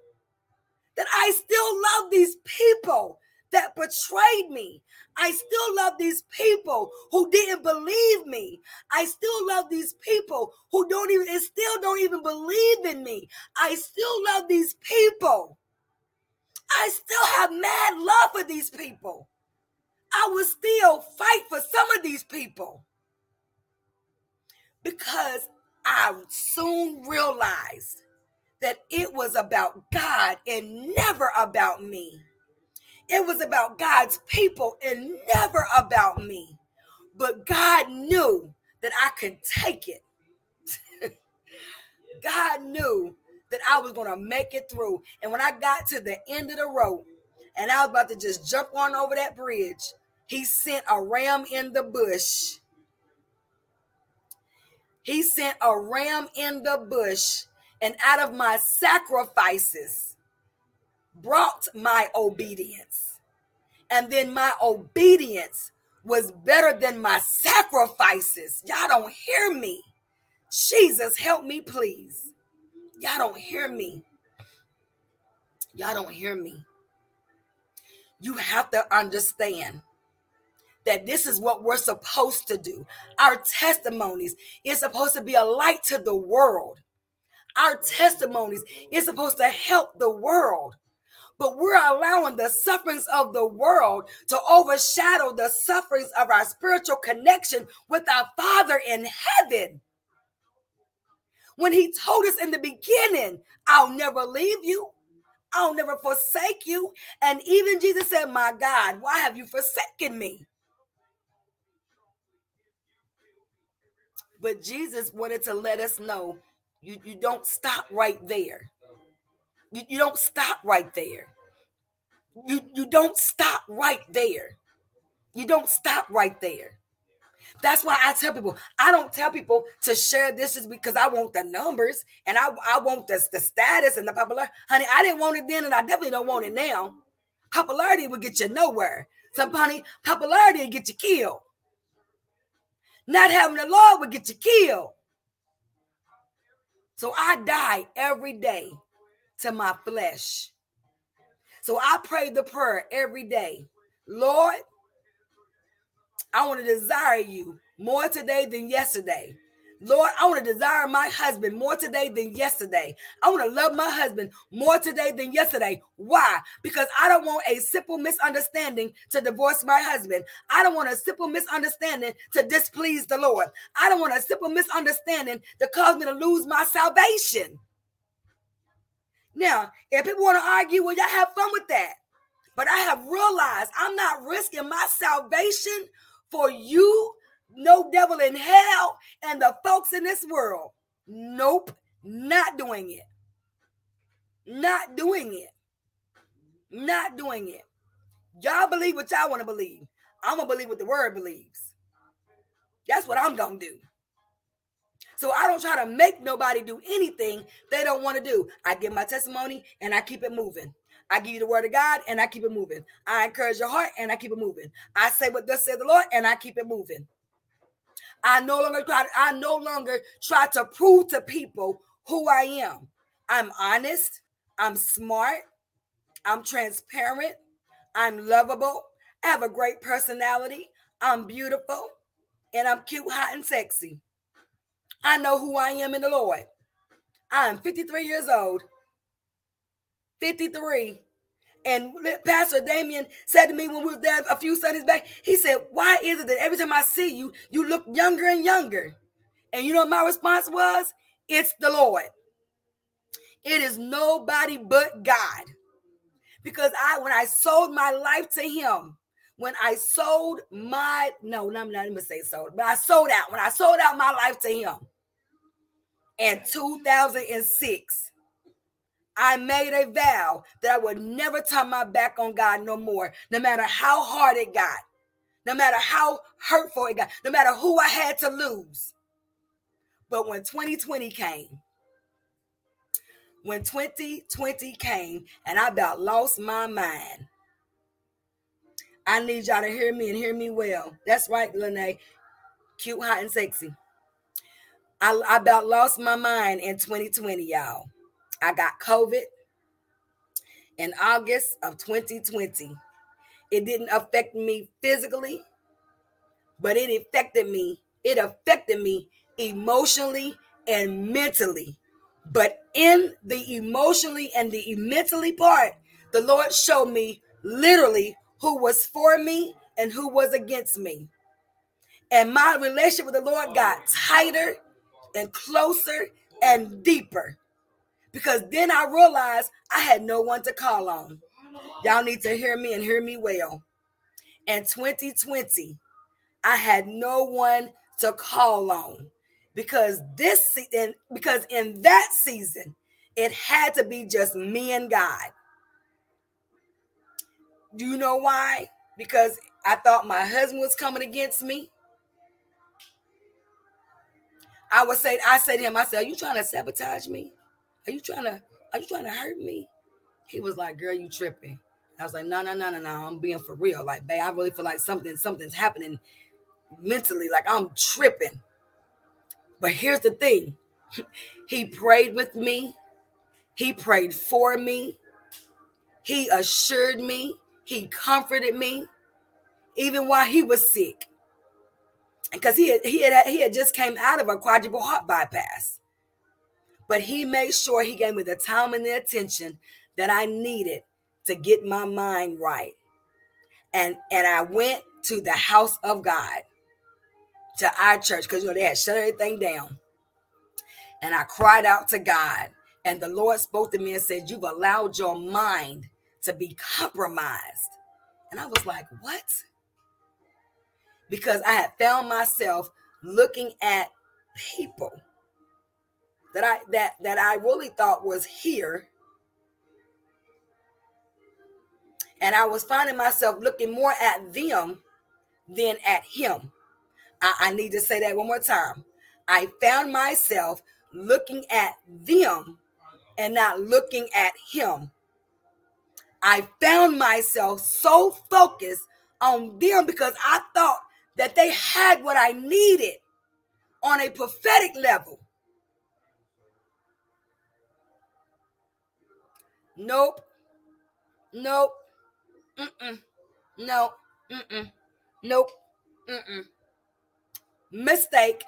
[SPEAKER 1] that I still love these people that betrayed me. I still love these people who didn't believe me. I still love these people who don't even and still don't even believe in me. I still love these people. I still have mad love for these people. I will still fight for some of these people because I soon realized that it was about God and never about me. It was about God's people and never about me. But God knew that I could take it. [laughs] God knew that I was going to make it through. And when I got to the end of the road and I was about to just jump on over that bridge, he sent a ram in the bush. He sent a ram in the bush, and out of my sacrifices, brought my obedience. And then my obedience was better than my sacrifices. Y'all don't hear me. Jesus, help me, please. Y'all don't hear me. Y'all don't hear me. You have to understand that this is what we're supposed to do. Our testimonies is supposed to be a light to the world. Our testimonies is supposed to help the world. But we're allowing the sufferings of the world to overshadow the sufferings of our spiritual connection with our Father in heaven. When He told us in the beginning, I'll never leave you, I'll never forsake you. And even Jesus said, My God, why have you forsaken me? But Jesus wanted to let us know you, you don't stop right there. You, you don't stop right there. You, you don't stop right there. You don't stop right there. That's why I tell people, I don't tell people to share this is because I want the numbers and I, I want the, the status and the popularity. Honey, I didn't want it then and I definitely don't want it now. Popularity will get you nowhere. So, honey, popularity will get you killed. Not having the Lord would get you killed. So I die every day to my flesh. So I pray the prayer every day. Lord, I want to desire you more today than yesterday. Lord, I want to desire my husband more today than yesterday. I want to love my husband more today than yesterday. Why? Because I don't want a simple misunderstanding to divorce my husband. I don't want a simple misunderstanding to displease the Lord. I don't want a simple misunderstanding to cause me to lose my salvation. Now, if people want to argue, well, y'all have fun with that. But I have realized I'm not risking my salvation for you no devil in hell and the folks in this world. Nope, not doing it. Not doing it. Not doing it. Y'all believe what y'all want to believe. I'm going to believe what the word believes. That's what I'm going to do. So I don't try to make nobody do anything they don't want to do. I give my testimony and I keep it moving. I give you the word of God and I keep it moving. I encourage your heart and I keep it moving. I say what thus said the Lord and I keep it moving. I no longer try. I no longer try to prove to people who I am. I'm honest. I'm smart. I'm transparent. I'm lovable. I have a great personality. I'm beautiful, and I'm cute, hot, and sexy. I know who I am in the Lord. I'm 53 years old. 53. And Pastor Damien said to me when we were there a few Sundays back, he said, Why is it that every time I see you, you look younger and younger? And you know my response was? It's the Lord. It is nobody but God. Because I, when I sold my life to Him, when I sold my, no, no, no, I'm not even say sold, but I sold out. When I sold out my life to Him in 2006, I made a vow that I would never turn my back on God no more, no matter how hard it got, no matter how hurtful it got, no matter who I had to lose. But when 2020 came, when 2020 came and I about lost my mind, I need y'all to hear me and hear me well. That's right, Lene. Cute, hot, and sexy. I, I about lost my mind in 2020, y'all. I got COVID in August of 2020. It didn't affect me physically, but it affected me. It affected me emotionally and mentally. But in the emotionally and the mentally part, the Lord showed me literally who was for me and who was against me. And my relationship with the Lord got tighter and closer and deeper because then I realized I had no one to call on. Y'all need to hear me and hear me well. In 2020, I had no one to call on because this season, because in that season, it had to be just me and God. Do you know why? Because I thought my husband was coming against me. I would say, I said to him, I said, Are you trying to sabotage me? Are you trying to are you trying to hurt me? He was like, Girl, you tripping. I was like, no, no, no, no, no. I'm being for real. Like, babe, I really feel like something, something's happening mentally. Like I'm tripping. But here's the thing. [laughs] he prayed with me He prayed for me. He assured me. He comforted me, even while he was sick. Because he had, he had he had just came out of a quadruple heart bypass. But he made sure he gave me the time and the attention that I needed to get my mind right. And and I went to the house of God, to our church, because you know they had shut everything down. And I cried out to God. And the Lord spoke to me and said, You've allowed your mind to be compromised. And I was like, What? Because I had found myself looking at people that I that that I really thought was here. And I was finding myself looking more at them than at him. I, I need to say that one more time. I found myself looking at them and not looking at him. I found myself so focused on them because I thought that they had what I needed on a prophetic level. Nope. Nope. Mm-mm. No. Mm-mm. Nope. Mm-mm. Mistake.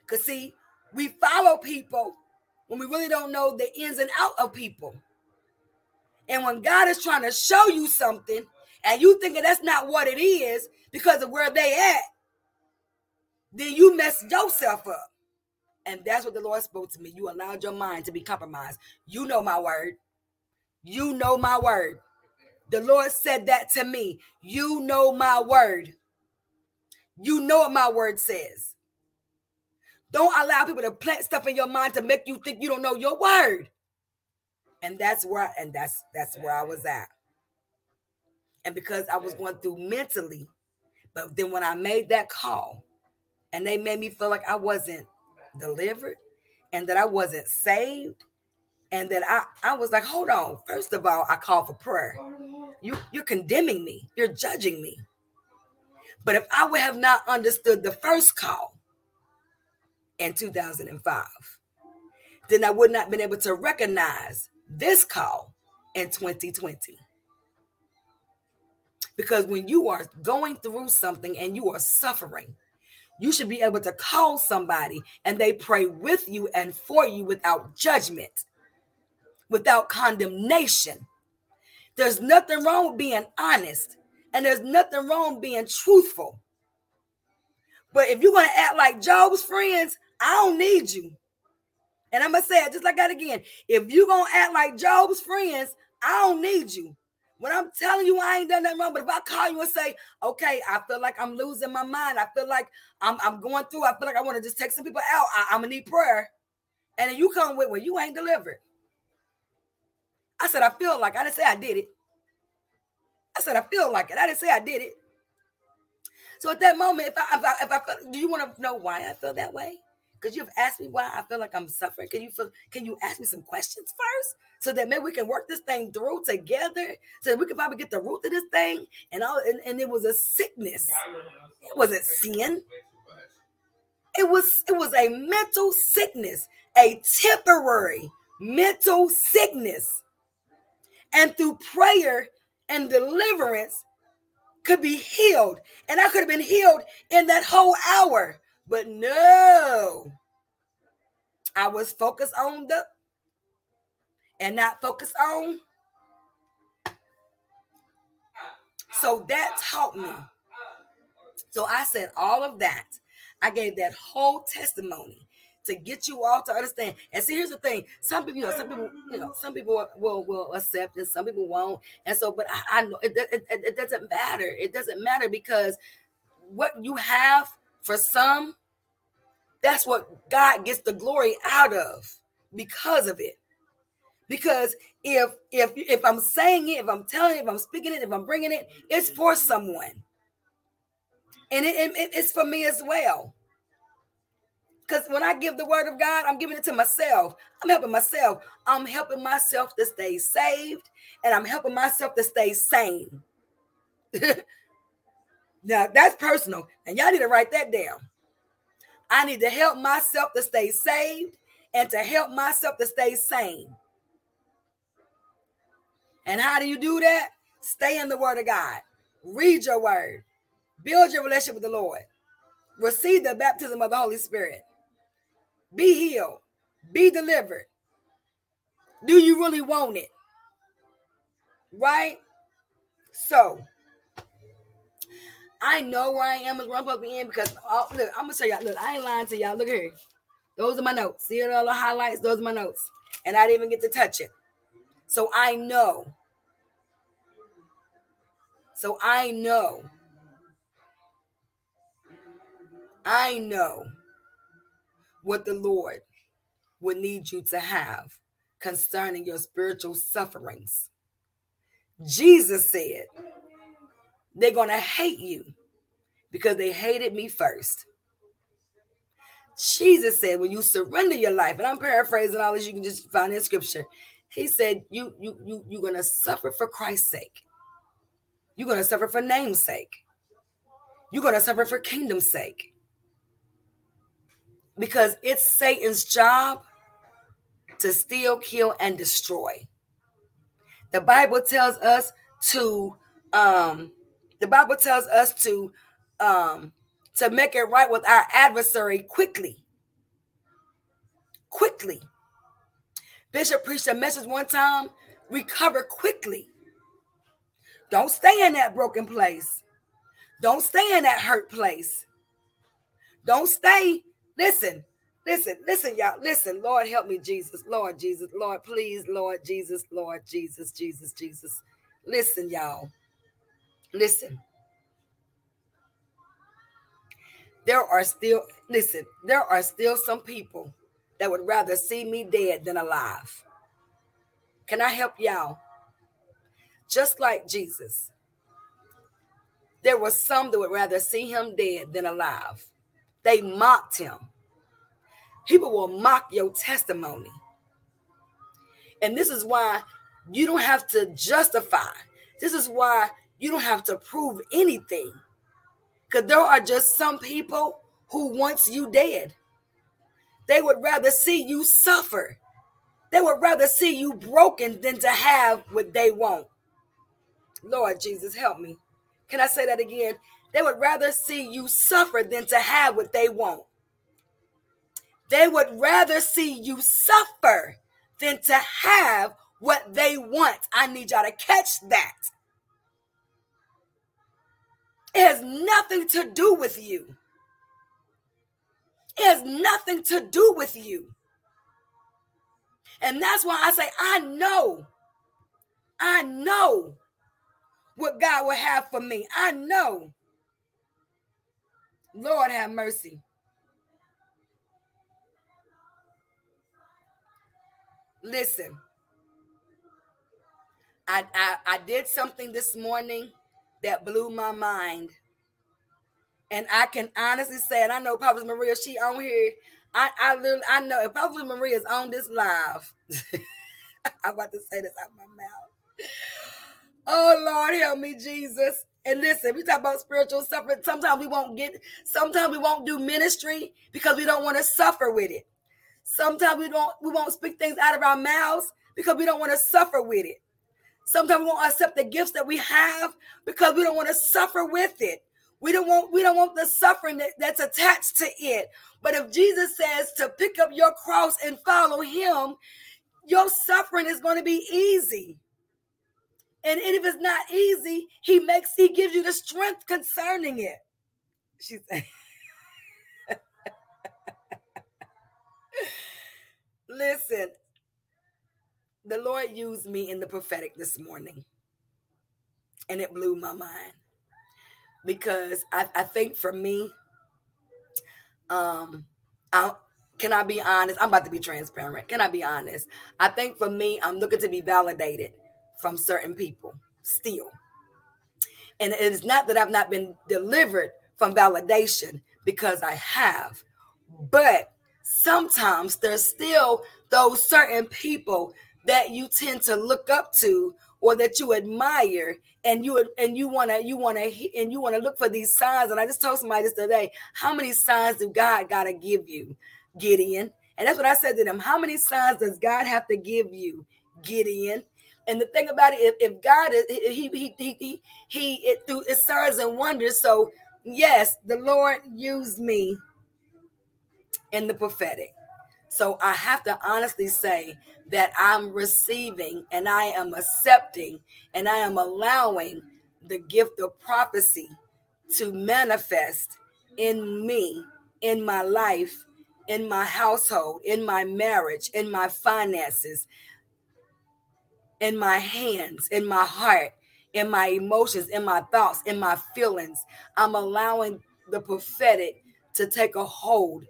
[SPEAKER 1] Because, see, we follow people when we really don't know the ins and out of people. And when God is trying to show you something and you thinking that's not what it is because of where they at, then you mess yourself up. And that's what the Lord spoke to me. You allowed your mind to be compromised. You know my word. You know my word. The Lord said that to me. You know my word. You know what my word says. Don't allow people to plant stuff in your mind to make you think you don't know your word. And that's where and that's that's where I was at. And because I was going through mentally, but then when I made that call and they made me feel like I wasn't delivered and that I wasn't saved and that I I was like, hold on. First of all, I call for prayer. You you're condemning me. You're judging me. But if I would have not understood the first call in 2005, then I would not have been able to recognize this call in 2020. Because when you are going through something and you are suffering, you should be able to call somebody and they pray with you and for you without judgment without condemnation. There's nothing wrong with being honest, and there's nothing wrong being truthful. But if you're going to act like Job's friends, I don't need you. And I'm going to say it just like that again. If you're going to act like Job's friends, I don't need you. When I'm telling you I ain't done nothing wrong, but if I call you and say, okay, I feel like I'm losing my mind, I feel like I'm, I'm going through, I feel like I want to just take some people out, I, am gonna need prayer. And then you come with, well, you ain't delivered. I said, I feel like I didn't say I did it. I said, I feel like it. I didn't say I did it. So at that moment, if I, if I, if I feel, do you want to know why I feel that way? Because you've asked me why I feel like I'm suffering. Can you feel, can you ask me some questions first? So that maybe we can work this thing through together. So that we can probably get the root of this thing. And all and, and it was a sickness. It wasn't sin. It was it was a mental sickness, a temporary mental sickness and through prayer and deliverance could be healed. And I could have been healed in that whole hour. But no, I was focused on the and not focused on. So that taught me. So I said all of that. I gave that whole testimony to get you all to understand. And see, here's the thing: some people, you know, some people, you know, some people will will accept, and some people won't. And so, but I, I know it, it, it, it doesn't matter. It doesn't matter because what you have for some, that's what God gets the glory out of because of it. Because if if if I'm saying it, if I'm telling it, if I'm speaking it, if I'm bringing it, it's for someone, and it, it, it's for me as well. Because when I give the word of God, I'm giving it to myself. I'm helping myself. I'm helping myself to stay saved and I'm helping myself to stay sane. [laughs] now that's personal. And y'all need to write that down. I need to help myself to stay saved and to help myself to stay sane. And how do you do that? Stay in the word of God. Read your word. Build your relationship with the Lord. Receive the baptism of the Holy Spirit. Be healed. Be delivered. Do you really want it? Right? So, I know where I am as where I'm to be in because oh, look, I'm gonna tell y'all. Look, I ain't lying to y'all. Look here. Those are my notes. See all the highlights? Those are my notes. And I didn't even get to touch it. So I know. So I know. I know what the Lord would need you to have concerning your spiritual sufferings. Jesus said, they're going to hate you because they hated me first. Jesus said, when you surrender your life, and I'm paraphrasing all this, you can just find in scripture. He said, you, you, you, you're to suffer for Christ's sake. You're to suffer for name's sake. You're to suffer for kingdom's sake. Because it's Satan's job to steal, kill, and destroy. The Bible tells us to um the Bible tells us to um to make it right with our adversary quickly. Quickly. Bishop preached a message one time recover quickly. Don't stay in that broken place. Don't stay in that hurt place. Don't stay. Listen, listen, listen, y'all. Listen, Lord, help me, Jesus. Lord, Jesus. Lord, please, Lord, Jesus. Lord, Jesus, Jesus, Jesus. Listen, y'all. Listen. there are still, listen, there are still some people that would rather see me dead than alive. Can I help y'all? Just like Jesus, there were some that would rather see him dead than alive. They mocked him. People will mock your testimony. And this is why you don't have to justify. This is why you don't have to prove anything. Because there are just some people who wants you dead. They would rather see you suffer. They would rather see you broken than to have what they want. Lord Jesus, help me. Can I say that again? They would rather see you suffer than to have what they want. They would rather see you suffer than to have what they want. I need y'all to catch that. It has nothing to do with you. It has nothing to do with you. And that's why I say, I know, I know what God will have for me. I know. Lord have mercy. Listen, I, I, I did something this morning that blew my mind. And I can honestly say, and I know Papa Maria, she on here. I, I literally, I know if Prophet Maria is on this live, [laughs] I'm about to say this out my mouth. Oh Lord, help me, Jesus. And listen, we talk about spiritual suffering. Sometimes we won't get, sometimes we won't do ministry because we don't want to suffer with it. Sometimes we don't, we won't speak things out of our mouths because we don't want to suffer with it. Sometimes we won't accept the gifts that we have because we don't want to suffer with it. We don't want we don't want the suffering that, that's attached to it. But if Jesus says to pick up your cross and follow him, your suffering is going to be easy. And if it's not easy, he makes he gives you the strength concerning it. She said. [laughs] Listen, the Lord used me in the prophetic this morning, and it blew my mind because I, I think for me, um, I can I be honest? I'm about to be transparent. Can I be honest? I think for me, I'm looking to be validated from certain people still. And it is not that I've not been delivered from validation because I have, but sometimes there's still those certain people that you tend to look up to or that you admire and you and you want to you want to and you want to look for these signs and i just told somebody this today how many signs do god got to give you gideon and that's what i said to them how many signs does god have to give you gideon And the thing about it, if, if God is he he he he, he it through it signs and wonders. So yes, the Lord used me in the prophetic. So I have to honestly say that I'm receiving and I am accepting and I am allowing the gift of prophecy to manifest in me, in my life, in my household, in my marriage, in my finances, in my hands, in my heart, in my emotions, in my thoughts, in my feelings. I'm allowing the prophetic to take a hold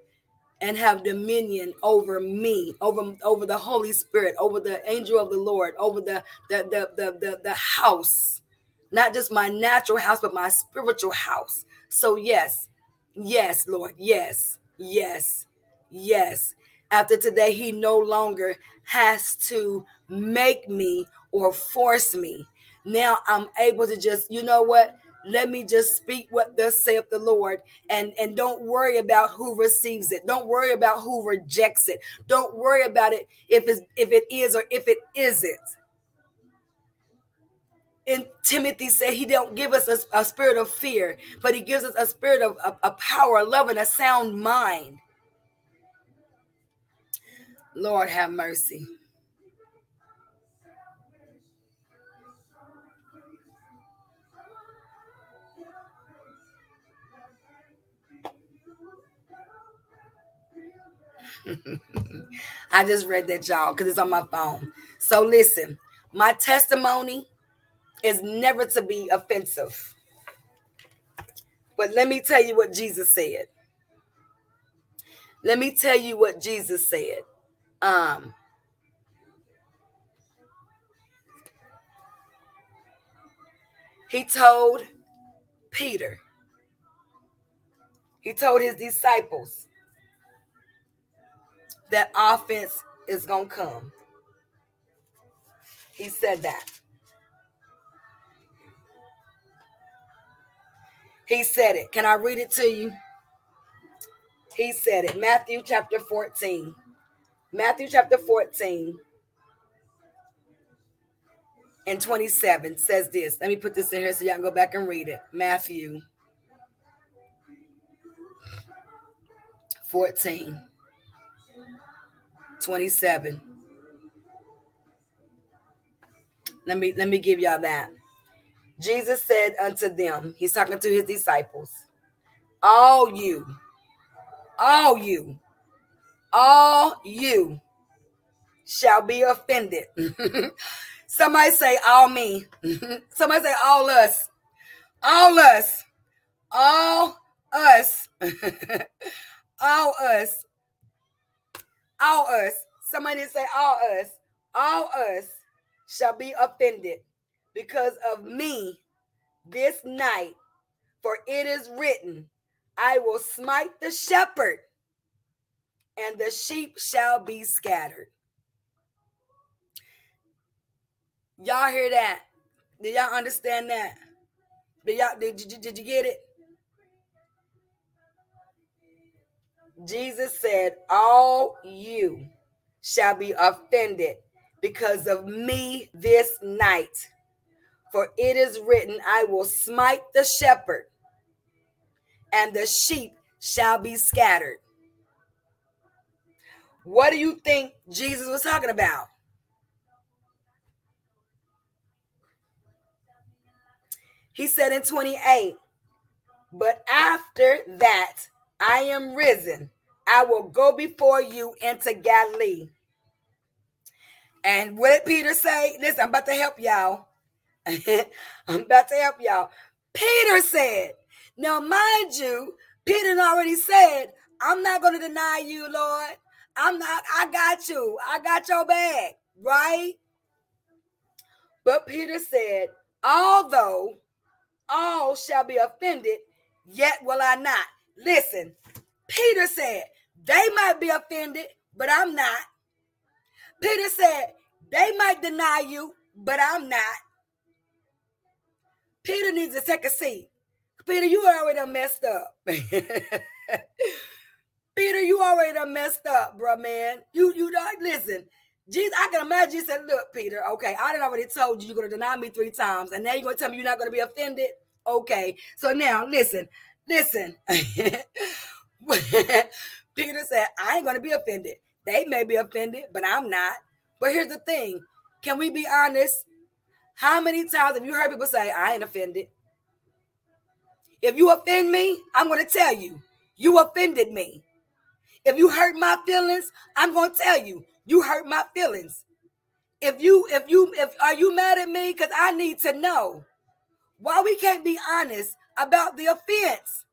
[SPEAKER 1] and have dominion over me, over over the Holy Spirit, over the angel of the Lord, over the the the the the, the house, not just my natural house, but my spiritual house. So yes, yes, Lord, yes, yes, yes. After today, He no longer has to make me or force me. Now I'm able to just, you know what? Let me just speak what thus saith the lord and and don't worry about who receives it. Don't worry about who rejects it. Don't worry about it if it's if it is or if it isn't. And timothy said he don't give us a, a spirit of fear but he gives us a spirit of a, power, a power love and a sound mind. Lord have mercy I just read that, y'all, because it's on my phone. So listen, my testimony is never to be offensive. But let me tell you what Jesus said. Let me tell you what Jesus said. Um, he told Peter, he told his disciples, that offense is going to come. He said that. He said it. Can I read it to you? He said it. Matthew chapter 14. Matthew chapter 14 and 27 says this. Let me put this in here so y'all can go back and read it. Matthew 14. 27. Let me let me give y'all that. Jesus said unto them, he's talking to his disciples, all you, all you, all you shall be offended. [laughs] Somebody say all me. [laughs] Somebody say all us. All us. All us. [laughs] all us all us, somebody say all us, all us shall be offended because of me this night. For it is written, I will smite the shepherd, and the sheep shall be scattered. Y'all hear that? Did y'all understand that? Did y'all did, did, did you get it? Jesus said, All you shall be offended because of me this night. For it is written, I will smite the shepherd, and the sheep shall be scattered. What do you think Jesus was talking about? He said in 28, but after that, I am risen. I will go before you into Galilee. And what did Peter say? Listen, I'm about to help y'all. [laughs] I'm about to help y'all. Peter said, now mind you, Peter already said, I'm not going to deny you, Lord. I'm not, I got you. I got your back, right? But Peter said, although all shall be offended, yet will I not. Listen, Peter said, they might be offended, but I'm not. Peter said, they might deny you, but I'm not. Peter needs to take a seat. Peter, you already messed up. [laughs] Peter, you already messed up, bro, man. You you don't listen. Jesus, I can imagine you said, Look, Peter, okay, I did already told you you're gonna deny me three times, and now you're gonna tell me you're not gonna be offended. Okay, so now listen, listen. [laughs] Peter said, I ain't gonna be offended. They may be offended, but I'm not. But here's the thing: can we be honest? How many times have you heard people say, I ain't offended? If you offend me, I'm gonna tell you, you offended me. If you hurt my feelings, I'm gonna tell you, you hurt my feelings. If you, if you, if are you mad at me? Because I need to know why we can't be honest about the offense.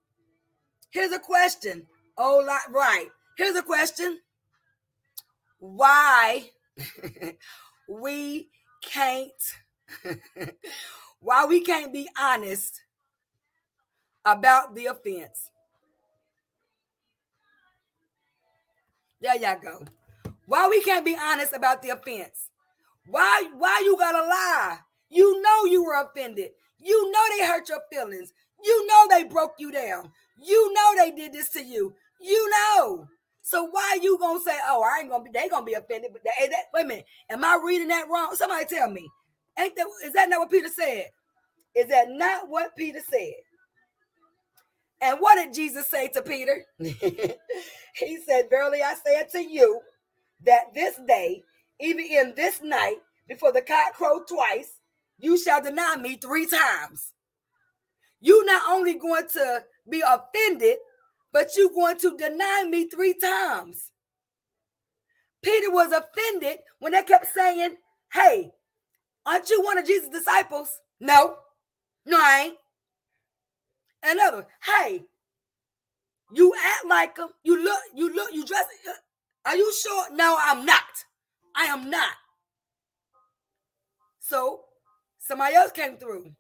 [SPEAKER 1] Here's a question. Oh, right. Here's a question. Why [laughs] we can't [laughs] why we can't be honest about the offense. There y'all go. Why we can't be honest about the offense? Why why you gotta lie? You know you were offended. You know they hurt your feelings. You know they broke you down. You know they did this to you. You know. So why you gonna say, "Oh, I ain't gonna be"? They gonna be offended. But they, that, wait a minute, am I reading that wrong? Somebody tell me. Ain't that is that not what Peter said? Is that not what Peter said? And what did Jesus say to Peter? [laughs] he said, Verily I say unto you that this day, even in this night, before the cock crow twice, you shall deny me three times. You not only going to be offended, but you going to deny me three times. Peter was offended when they kept saying, Hey, aren't you one of Jesus' disciples? No, no, I ain't. Another, hey, you act like him. You look, you look, you dress. Uh, are you sure? No, I'm not. I am not. So somebody else came through.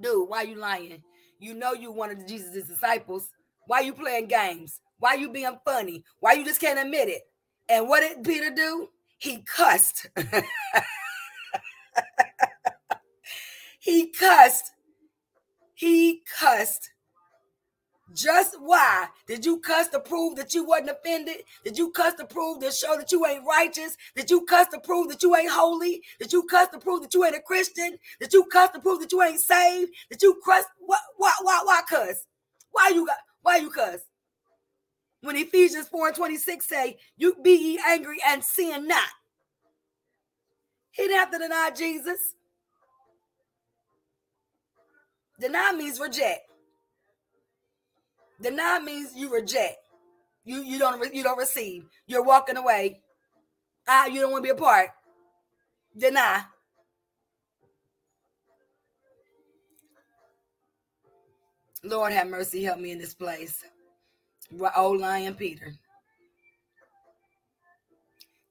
[SPEAKER 1] Dude, why you lying? You know you one of Jesus' disciples. Why you playing games? Why you being funny? Why you just can't admit it? And what did Peter do? He cussed. [laughs] he cussed he cussed. Just why? Did you cuss to prove that you wasn't offended? Did you cuss to prove to show that you ain't righteous? Did you cuss to prove that you ain't holy? Did you cuss to prove that you ain't a Christian? Did you cuss to prove that you ain't saved? Did you cuss? Why? Why? Why? Why cuss? Why you got? Why you cuss? When Ephesians 4 and 26 say, You be ye angry and sin not. He didn't have to deny Jesus. Deny means reject. Deny means you reject. You you don't you don't receive. You're walking away. Ah, you don't want to be a part. Deny. Lord have mercy, help me in this place. Old lion Peter.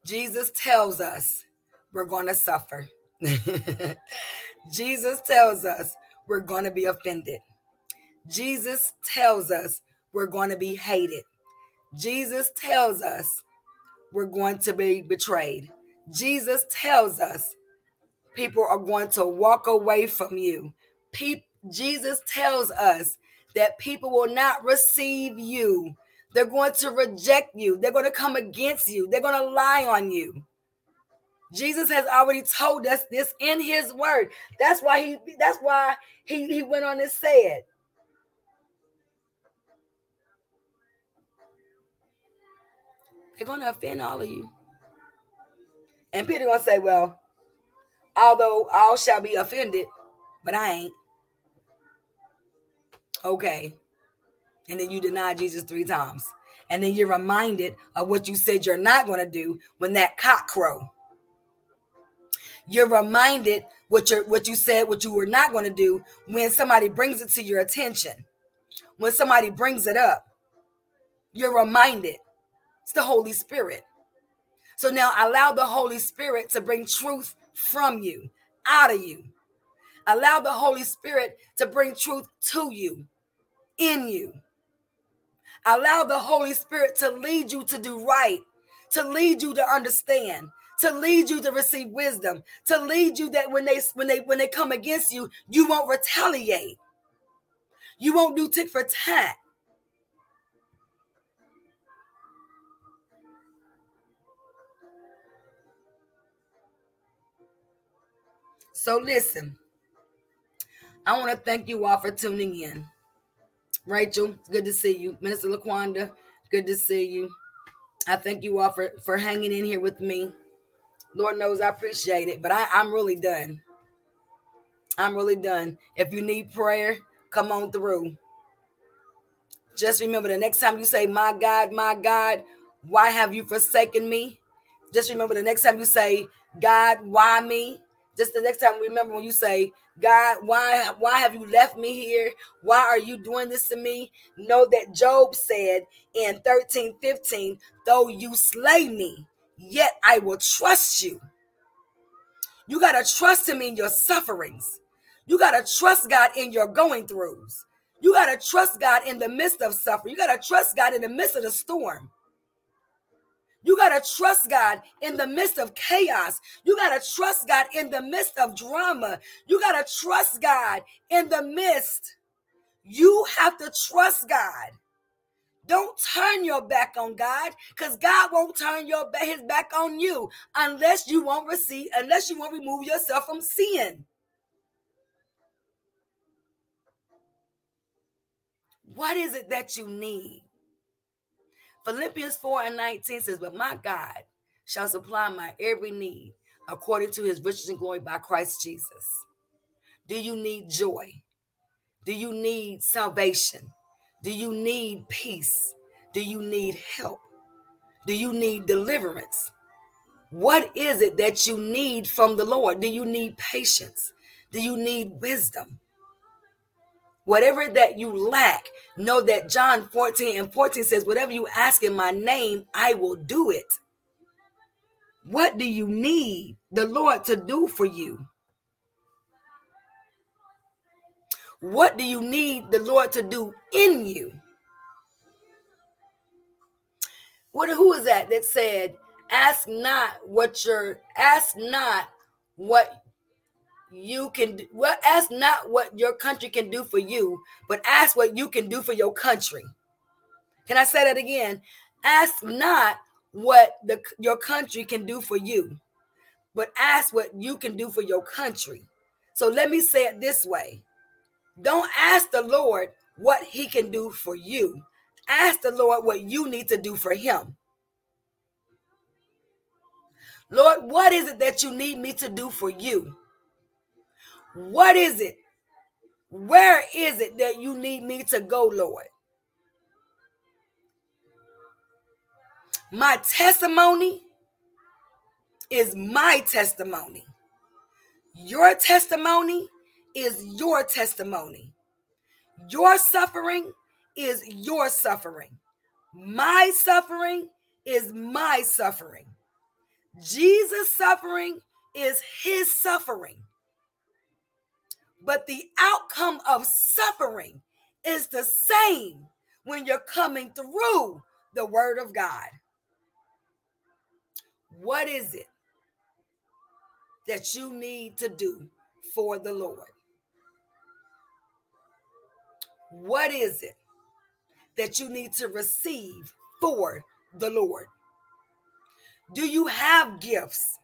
[SPEAKER 1] Jesus tells us we're going to suffer. [laughs] Jesus tells us we're going to be offended. Jesus tells us we're going to be hated. Jesus tells us we're going to be betrayed. Jesus tells us people are going to walk away from you. Pe- Jesus tells us that people will not receive you. They're going to reject you. They're going to come against you. They're going to lie on you. Jesus has already told us this in his word. That's why he that's why he, he went on and said. They're gonna offend all of you. And Peter gonna say, Well, although all shall be offended, but I ain't. Okay. And then you deny Jesus three times. And then you're reminded of what you said you're not going to do when that cock crow you're reminded what you what you said, what you were not going to do when somebody brings it to your attention. When somebody brings it up, you're reminded. It's the Holy Spirit. So now allow the Holy Spirit to bring truth from you, out of you. Allow the Holy Spirit to bring truth to you, in you. Allow the Holy Spirit to lead you to do right, to lead you to understand, to lead you to receive wisdom, to lead you that when they when they when they come against you, you won't retaliate. You won't do tick for tat. So listen, I want to thank you all for tuning in. Rachel, good to see you. Minister Laquanda, good to see you. I thank you all for, for hanging in here with me. Lord knows I appreciate it, but I, I'm really done. I'm really done. If you need prayer, come on through. Just remember the next time you say, My God, my God, why have you forsaken me? Just remember the next time you say, God, why me? Just the next time, we remember when you say, God, why why have you left me here? Why are you doing this to me? Know that Job said in 13 15, though you slay me, yet I will trust you. You got to trust him in your sufferings. You got to trust God in your going throughs. You got to trust God in the midst of suffering. You got to trust God in the midst of the storm. You got to trust God in the midst of chaos. You got to trust God in the midst of drama. You got to trust God in the midst. You have to trust God. Don't turn your back on God because God won't turn your back, his back on you unless you won't receive, unless you won't remove yourself from sin. What is it that you need? Philippians 4 and 19 says, But my God shall supply my every need according to his riches and glory by Christ Jesus. Do you need joy? Do you need salvation? Do you need peace? Do you need help? Do you need deliverance? What is it that you need from the Lord? Do you need patience? Do you need wisdom? Whatever that you lack, know that John 14 and 14 says, Whatever you ask in my name, I will do it. What do you need the Lord to do for you? What do you need the Lord to do in you? What who is that that said, ask not what your ask not what you can well ask not what your country can do for you but ask what you can do for your country. Can i say that again? Ask not what the your country can do for you but ask what you can do for your country. So let me say it this way. Don't ask the lord what he can do for you. Ask the lord what you need to do for him. Lord what is it that you need me to do for you what is it? Where is it that you need me to go, Lord? My testimony is my testimony. Your testimony is your testimony. Your suffering is your suffering. My suffering is my suffering. Jesus' suffering is his suffering. But the outcome of suffering is the same when you're coming through the word of God. What is it that you need to do for the Lord? What is it that you need to receive for the Lord? Do you have gifts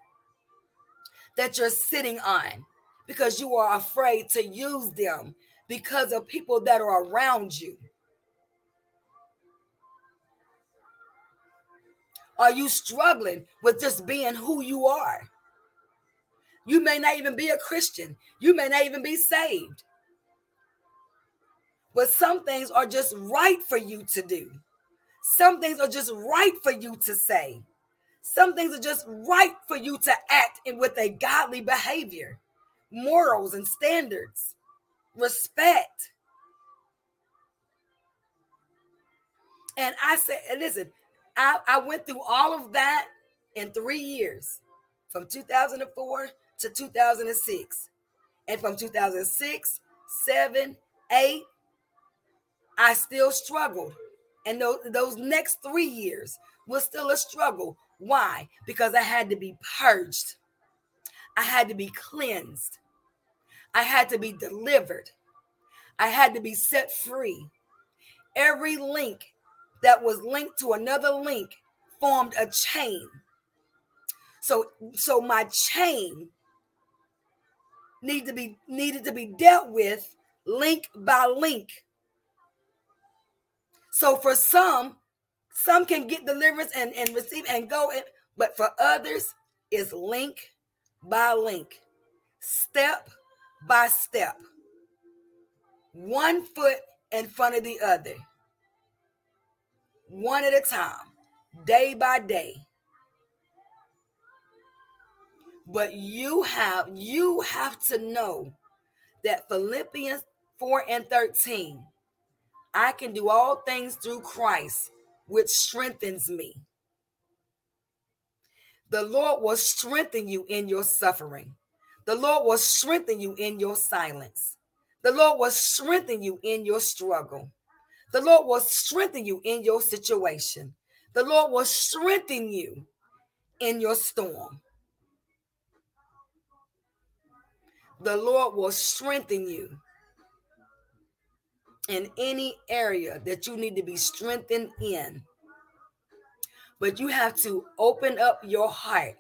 [SPEAKER 1] that you're sitting on because you are afraid to use them because of people that are around you? Are you struggling with just being who you are? You may not even be a Christian, you may not even be saved. But some things are just right for you to do. Some things are just right for you to say. Some things are just right for you to act in with a godly behavior morals and standards, respect. And I said, listen, I, I went through all of that in three years from 2004 to 2006. And from 2006, 7, 8, I still struggled. And those, those next three years was still a struggle. Why? Because I had to be purged, I had to be cleansed, I had to be delivered. I had to be set free. Every link that was linked to another link formed a chain. So so my chain need to be needed to be dealt with link by link. So for some, some can get deliverance and, and receive and go in, but for others, it's link by link, step by step, one foot in front of the other, one at a time, day by day. But you have you have to know that Philippians 4 and 13, I can do all things through Christ, which strengthens me. The Lord will strengthen you in your suffering. The Lord will strengthen you in your silence. The Lord will strengthen you in your struggle. The Lord will strengthen you in your situation. The Lord will strengthen you in your storm. The Lord will strengthen you in any area that you need to be strengthened in but you have to open up your heart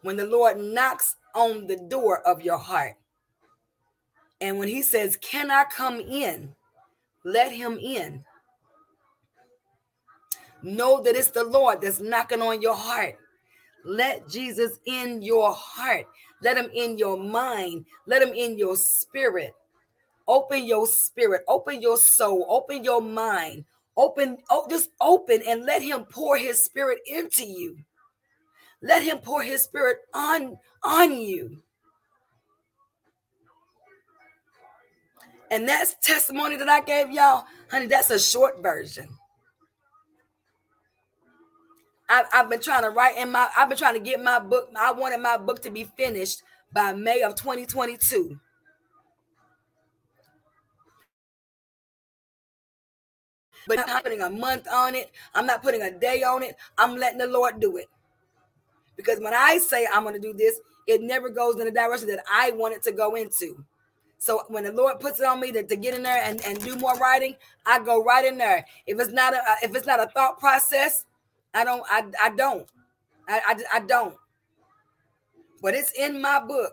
[SPEAKER 1] when the Lord knocks on the door of your heart. And when he says, Can I come in? Let him in. Know that it's the Lord that's knocking on your heart. Let Jesus in your heart. Let him in your mind. Let him in your spirit. Open your spirit. Open your soul. Open your mind. Open, oh, just open and let him pour his spirit into you. Let him pour his spirit on, on you. And that's testimony that I gave y'all. Honey, that's a short version. I, I've been trying to write in my, I've been trying to get my book. I wanted my book to be finished by May of 2022. but I'm not putting a month on it. I'm not putting a day on it. I'm letting the Lord do it. Because when I say I'm going to do this, it never goes in the direction that I want it to go into. So when the Lord puts it on me to, to get in there and, and do more writing, I go right in there. If it's not a if it's not a thought process, I don't I, I don't. I, I, I don't. But it's in my book.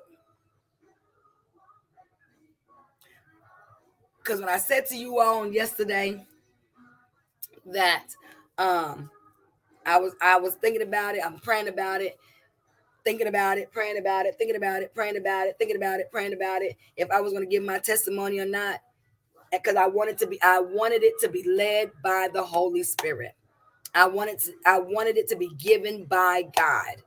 [SPEAKER 1] Because when I said to you on yesterday, that um I was I was thinking about it, I'm praying about it, thinking about it, praying about it, thinking about it, praying about it, thinking about it, praying about it, if I was going to give my testimony or not because I wanted to be I wanted it to be led by the Holy Spirit. I wanted to I wanted it to be given by God.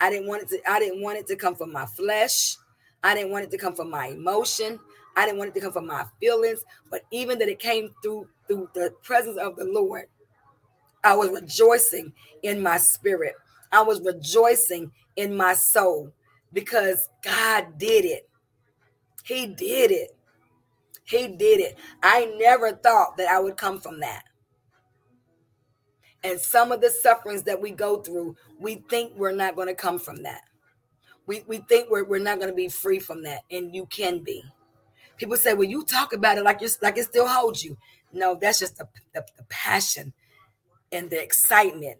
[SPEAKER 1] I didn't want it to I didn't want it to come from my flesh. I didn't want it to come from my emotion. I didn't want it to come from my feelings, but even that it came through through the presence of the Lord, I was rejoicing in my spirit. I was rejoicing in my soul because God did it. He did it. He did it. I never thought that I would come from that. And some of the sufferings that we go through, we think we're not going to come from that. We, we think we're, we're not going to be free from that. And you can be. People say, well, you talk about it like you're like it still holds you. No, that's just the, the, the passion and the excitement.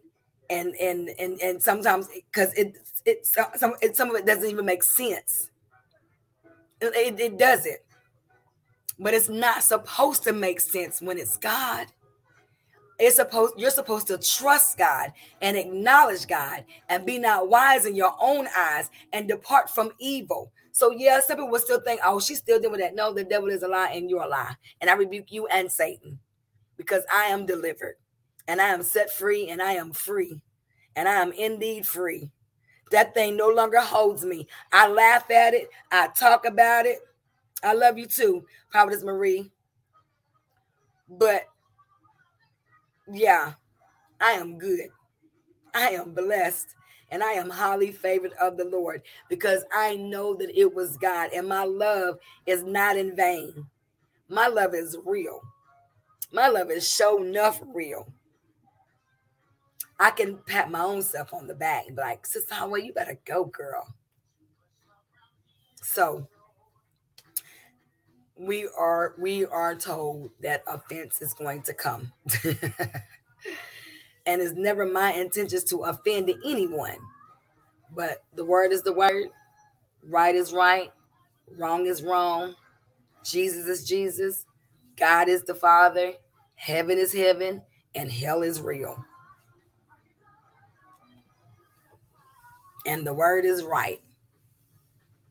[SPEAKER 1] And and and and sometimes because it it some it, some of it doesn't even make sense. It, it, doesn't. But it's not supposed to make sense when it's God it's supposed you're supposed to trust God and acknowledge God and be not wise in your own eyes and depart from evil. So yeah, some people will still think, oh, she's still doing that. No, the devil is a lie and you're a lie. And I rebuke you and Satan because I am delivered and I am set free and I am free and I am indeed free. That thing no longer holds me. I laugh at it. I talk about it. I love you too, Providence Marie. But yeah, I am good. I am blessed and I am highly favored of the Lord because I know that it was God and my love is not in vain. My love is real. My love is show enough real. I can pat my own self on the back and be like, Sister Howard, you better go, girl. So we are we are told that offense is going to come. [laughs] and it's never my intentions to offend anyone. But the word is the word, right is right, Wrong is wrong. Jesus is Jesus. God is the Father. Heaven is heaven. And hell is real. And the word is right.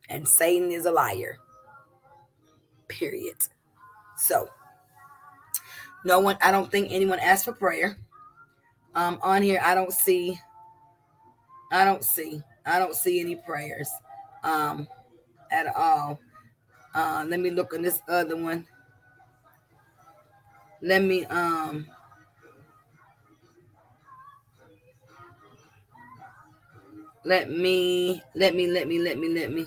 [SPEAKER 1] And Satan is a liar. Period. So, no one, I don't think anyone asked for prayer. Um, on here, I don't see, I don't see, I don't see any prayers um at all. Uh, let me look on this other one. Let me um let me let me let me let me let me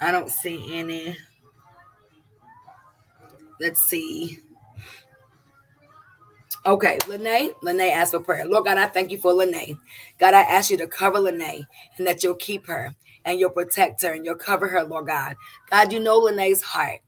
[SPEAKER 1] I don't see any. Let's see. Okay, Lene, Lene asked for prayer. Lord God, I thank you for Lene. God, I ask you to cover Lene and that you'll keep her and you'll protect her and you'll cover her, Lord God. God, you know Lene's heart.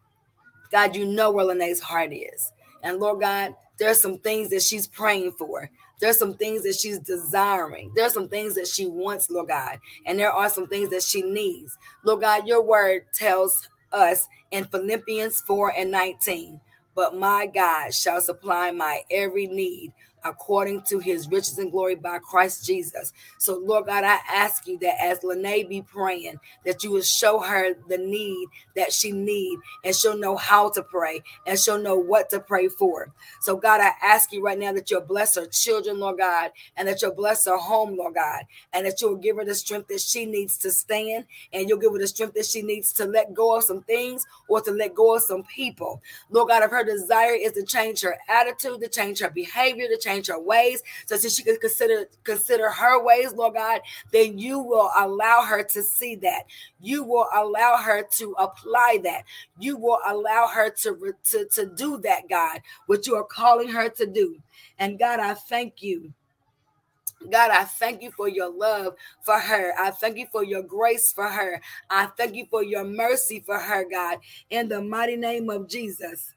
[SPEAKER 1] God, you know where Lene's heart is. And Lord God, there's some things that she's praying for. There's some things that she's desiring. There's some things that she wants, Lord God. And there are some things that she needs. Lord God, your word tells us in Philippians 4 and 19, but my God shall supply my every need according to his riches and glory by Christ Jesus. So, Lord God, I ask you that as Lene be praying, that you will show her the need that she need, and she'll know how to pray, and she'll know what to pray for. So, God, I ask you right now that you'll bless her children, Lord God, and that you'll bless her home, Lord God, and that you'll give her the strength that she needs to stand, and you'll give her the strength that she needs to let go of some things or to let go of some people. Lord God, if her desire is to change her attitude, to change her behavior, to change change her ways, so that she could consider consider her ways, Lord God, then you will allow her to see that. You will allow her to apply that. You will allow her to, to, to do that, God, what you are calling her to do. And God, I thank you. God, I thank you for your love for her. I thank you for your grace for her. I thank you for your mercy for her, God, in the mighty name of Jesus.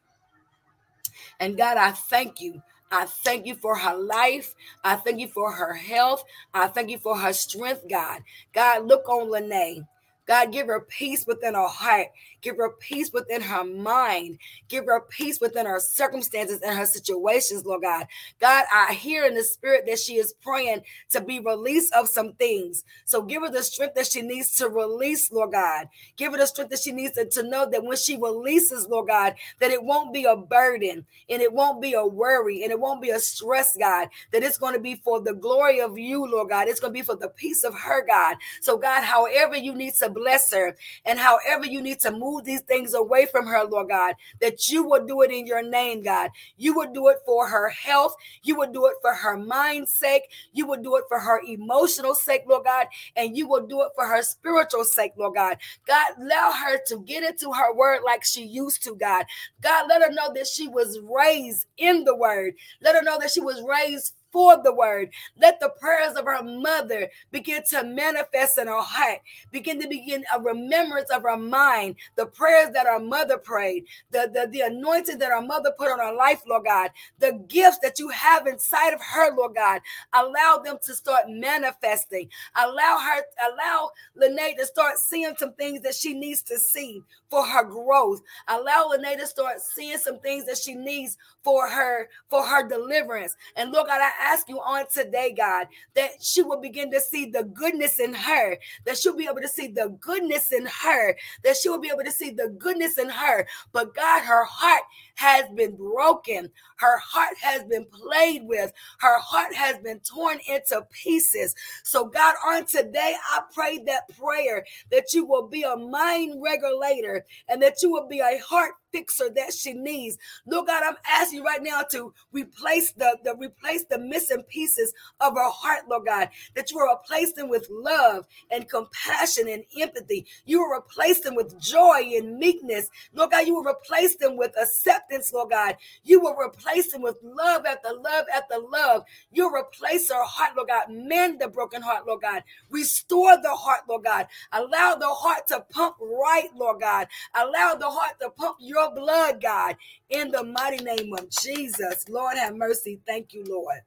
[SPEAKER 1] And God, I thank you I thank you for her life. I thank you for her health. I thank you for her strength, God. God, look on Lene. God, give her peace within her heart. Give her peace within her mind. Give her peace within her circumstances and her situations, Lord God. God, I hear in the spirit that she is praying to be released of some things. So give her the strength that she needs to release, Lord God. Give her the strength that she needs to, to know that when she releases, Lord God, that it won't be a burden and it won't be a worry and it won't be a stress, God, that it's going to be for the glory of you, Lord God. It's going to be for the peace of her, God. So, God, however you need to bless her and however you need to move move these things away from her, Lord God, that you will do it in your name, God. You would do it for her health. You would do it for her mind's sake. You would do it for her emotional sake, Lord God. And you will do it for her spiritual sake, Lord God. God, allow her to get into her word like she used to, God. God, let her know that she was raised in the word. Let her know that she was raised for the word. Let the prayers of her mother begin to manifest in her heart, begin to begin a remembrance of her mind, the prayers that our mother prayed, the, the, the anointing that our mother put on her life, Lord God, the gifts that you have inside of her, Lord God. Allow them to start manifesting. Allow her, allow Lene to start seeing some things that she needs to see for her growth. Allow Lene to start seeing some things that she needs for her, for her deliverance. And Lord God, I ask you on today, God, that she will begin to see the goodness in her, that she'll be able to see the goodness in her, that she will be able to see the goodness in her. But God, her heart has been broken. Her heart has been played with. Her heart has been torn into pieces. So, God, on today, I pray that prayer that you will be a mind regulator and that you will be a heart fixer that she needs. Lord God, I'm asking you right now to replace the, the replace the missing pieces of her heart, Lord God, that you will replace them with love and compassion and empathy. You will replace them with joy and meekness. Lord God, you will replace them with acceptance, Lord God. You will replace them with love after love after love. You'll replace her heart, Lord God. Mend the broken heart, Lord God. Restore the heart, Lord God. Allow the heart to pump right, Lord God. Allow the heart to pump your blood, God, in the mighty name of Jesus. Lord, have mercy. Thank you, Lord.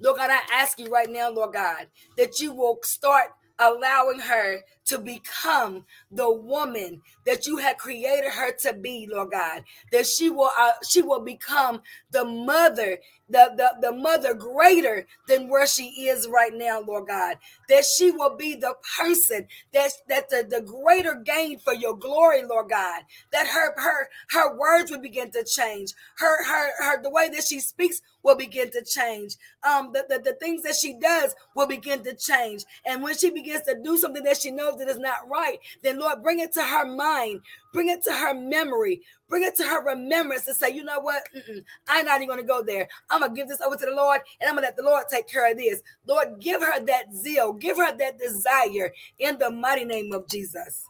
[SPEAKER 1] Lord God, I ask you right now, Lord God, that you will start allowing her to become the woman that you had created her to be, Lord God. That she will uh, she will become the mother the, the, the mother greater than where she is right now, Lord God. That she will be the person that's that the, the greater gain for your glory, Lord God. That her her her words will begin to change. Her her her the way that she speaks will begin to change. Um, the, the, the things that she does will begin to change. And when she begins to do something that she knows that is not right, then Lord, bring it to her mind, bring it to her memory, bring it to her remembrance and say, you know what? Mm-mm, I'm not even going to go there. I'm going to give this over to the Lord and I'm going to let the Lord take care of this. Lord, give her that zeal, give her that desire in the mighty name of Jesus.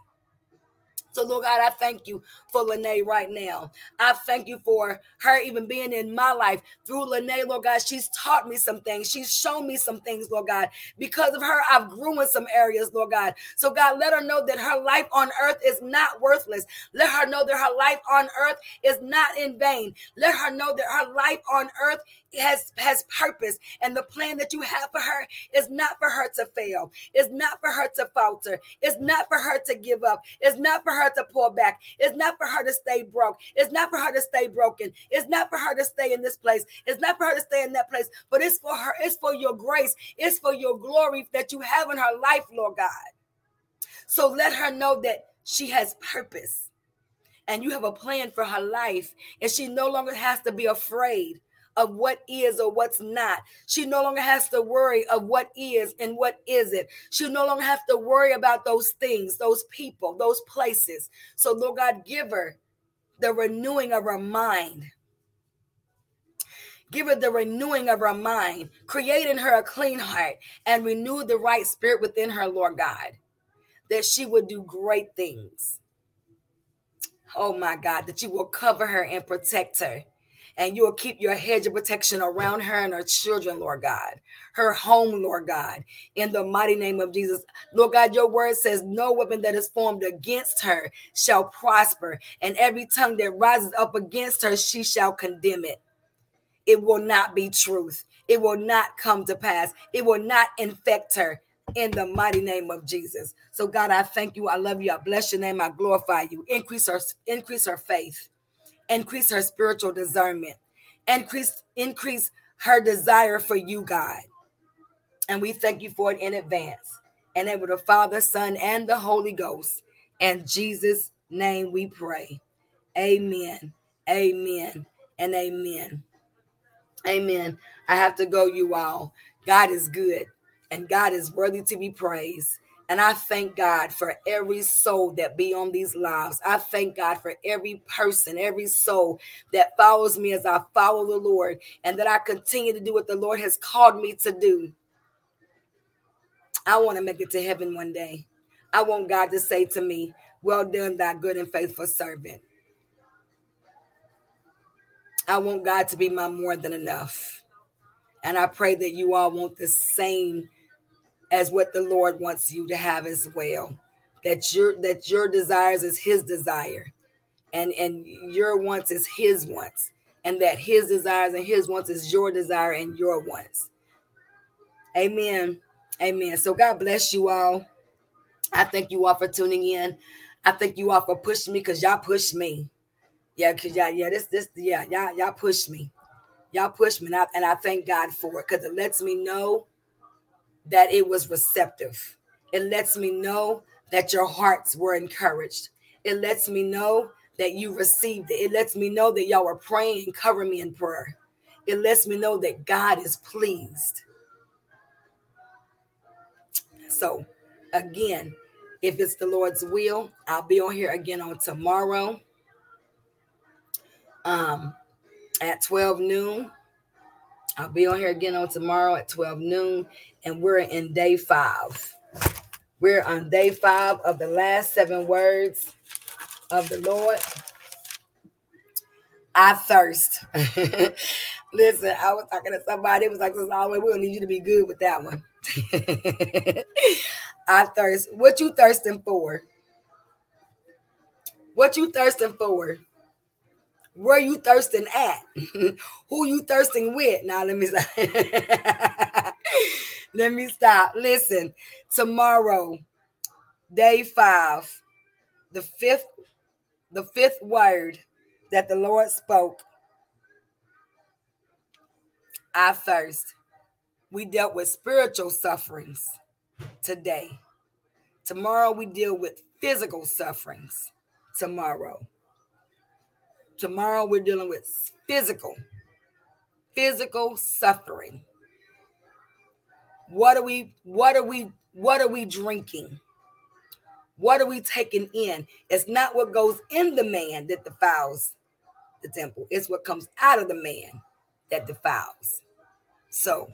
[SPEAKER 1] So, Lord God, I thank you for Lene right now. I thank you for her even being in my life through Lene, Lord God. She's taught me some things. She's shown me some things, Lord God. Because of her, I've grew in some areas, Lord God. So, God, let her know that her life on earth is not worthless. Let her know that her life on earth is not in vain. Let her know that her life on earth has has purpose and the plan that you have for her is not for her to fail it's not for her to falter it's not for her to give up it's not for her to pull back it's not for her to stay broke it's not for her to stay broken it's not for her to stay in this place it's not for her to stay in that place but it's for her it's for your grace it's for your glory that you have in her life lord god so let her know that she has purpose and you have a plan for her life and she no longer has to be afraid of what is or what's not. She no longer has to worry of what is and what isn't. She no longer has to worry about those things, those people, those places. So, Lord God, give her the renewing of her mind. Give her the renewing of her mind, create in her a clean heart, and renew the right spirit within her, Lord God, that she would do great things. Oh my God, that you will cover her and protect her and you will keep your hedge of protection around her and her children, Lord God, her home, Lord God, in the mighty name of Jesus. Lord God, your word says, No weapon that is formed against her shall prosper, and every tongue that rises up against her, she shall condemn it. It will not be truth. It will not come to pass. It will not infect her in the mighty name of Jesus. So God, I thank you. I love you. I bless your name. I glorify you. Increase her, increase her faith increase her spiritual discernment, increase, increase her desire for you, God. And we thank you for it in advance. And with the Father, Son, and the Holy Ghost. In Jesus' name we pray. Amen. Amen. And amen. Amen. I have to go, you all. God is good and God is worthy to be praised. And I thank God for every soul that be on these lives. I thank God for every person, every soul that follows me as I follow the Lord, and that I continue to do what the Lord has called me to do. I want to make it to heaven one day. I want God to say to me, Well done, thy good and faithful servant. I want God to be my more than enough. And I pray that you all want the same as what the Lord wants you to have as well. That your that your desires is his desire and and your wants is his wants and that his desires and his wants is your desire and your wants. Amen. Amen. So God bless you all. I thank you all for tuning in. I thank you all for pushing me because y'all pushed me. Yeah, because y'all, yeah, this, this, yeah, y'all, y'all pushed me. Y'all pushed me, and I, and I thank God for it because it lets me know that it was receptive. It lets me know that your hearts were encouraged. It lets me know that you received it. It lets me know that y'all were praying and covering me in prayer. It lets me know that God is pleased. So, again, if it's the Lord's will, I'll be on here again on tomorrow um, at 12 noon. I'll be on here again on tomorrow at 12 noon and we're in day five. We're on day five of the last seven words of the Lord. I thirst. [laughs] Listen, I was talking to somebody. It was like, this always we'll need you to be good with that one. [laughs] I thirst. What you thirsting for? What you thirsting for? Where you thirsting at? [laughs] Who you thirsting with? Now let me say. Let me stop. Listen, tomorrow, day five, the fifth, the fifth word that the Lord spoke. I first. We dealt with spiritual sufferings today. Tomorrow we deal with physical sufferings. Tomorrow. Tomorrow we're dealing with physical, physical suffering. What are we, what are we, what are we drinking? What are we taking in? It's not what goes in the man that defiles the temple, it's what comes out of the man that defiles. So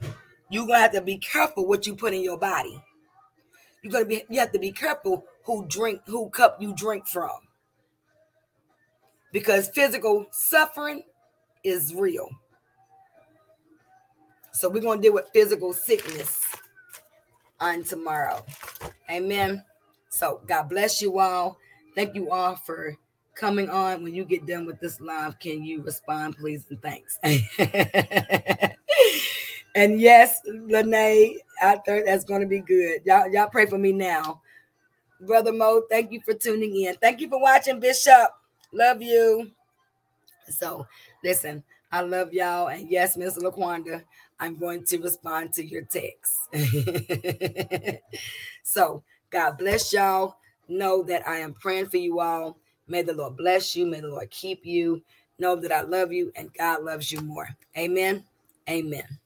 [SPEAKER 1] you're gonna have to be careful what you put in your body. You're gonna be you have to be careful who drink, who cup you drink from. Because physical suffering is real. So we're gonna deal with physical sickness on tomorrow. Amen. So God bless you all. Thank you all for coming on. When you get done with this live, can you respond, please, and thanks. [laughs] and yes, Lene, I think that's going to be good. Y'all, y'all pray for me now. Brother Mo, thank you for tuning in. Thank you for watching, Bishop. Love you. So, listen, I love y'all. And yes, Miss Laquanda, I'm going to respond to your text. [laughs] so, God bless y'all. Know that I am praying for you all. May the Lord bless you. May the Lord keep you. Know that I love you and God loves you more. Amen. Amen.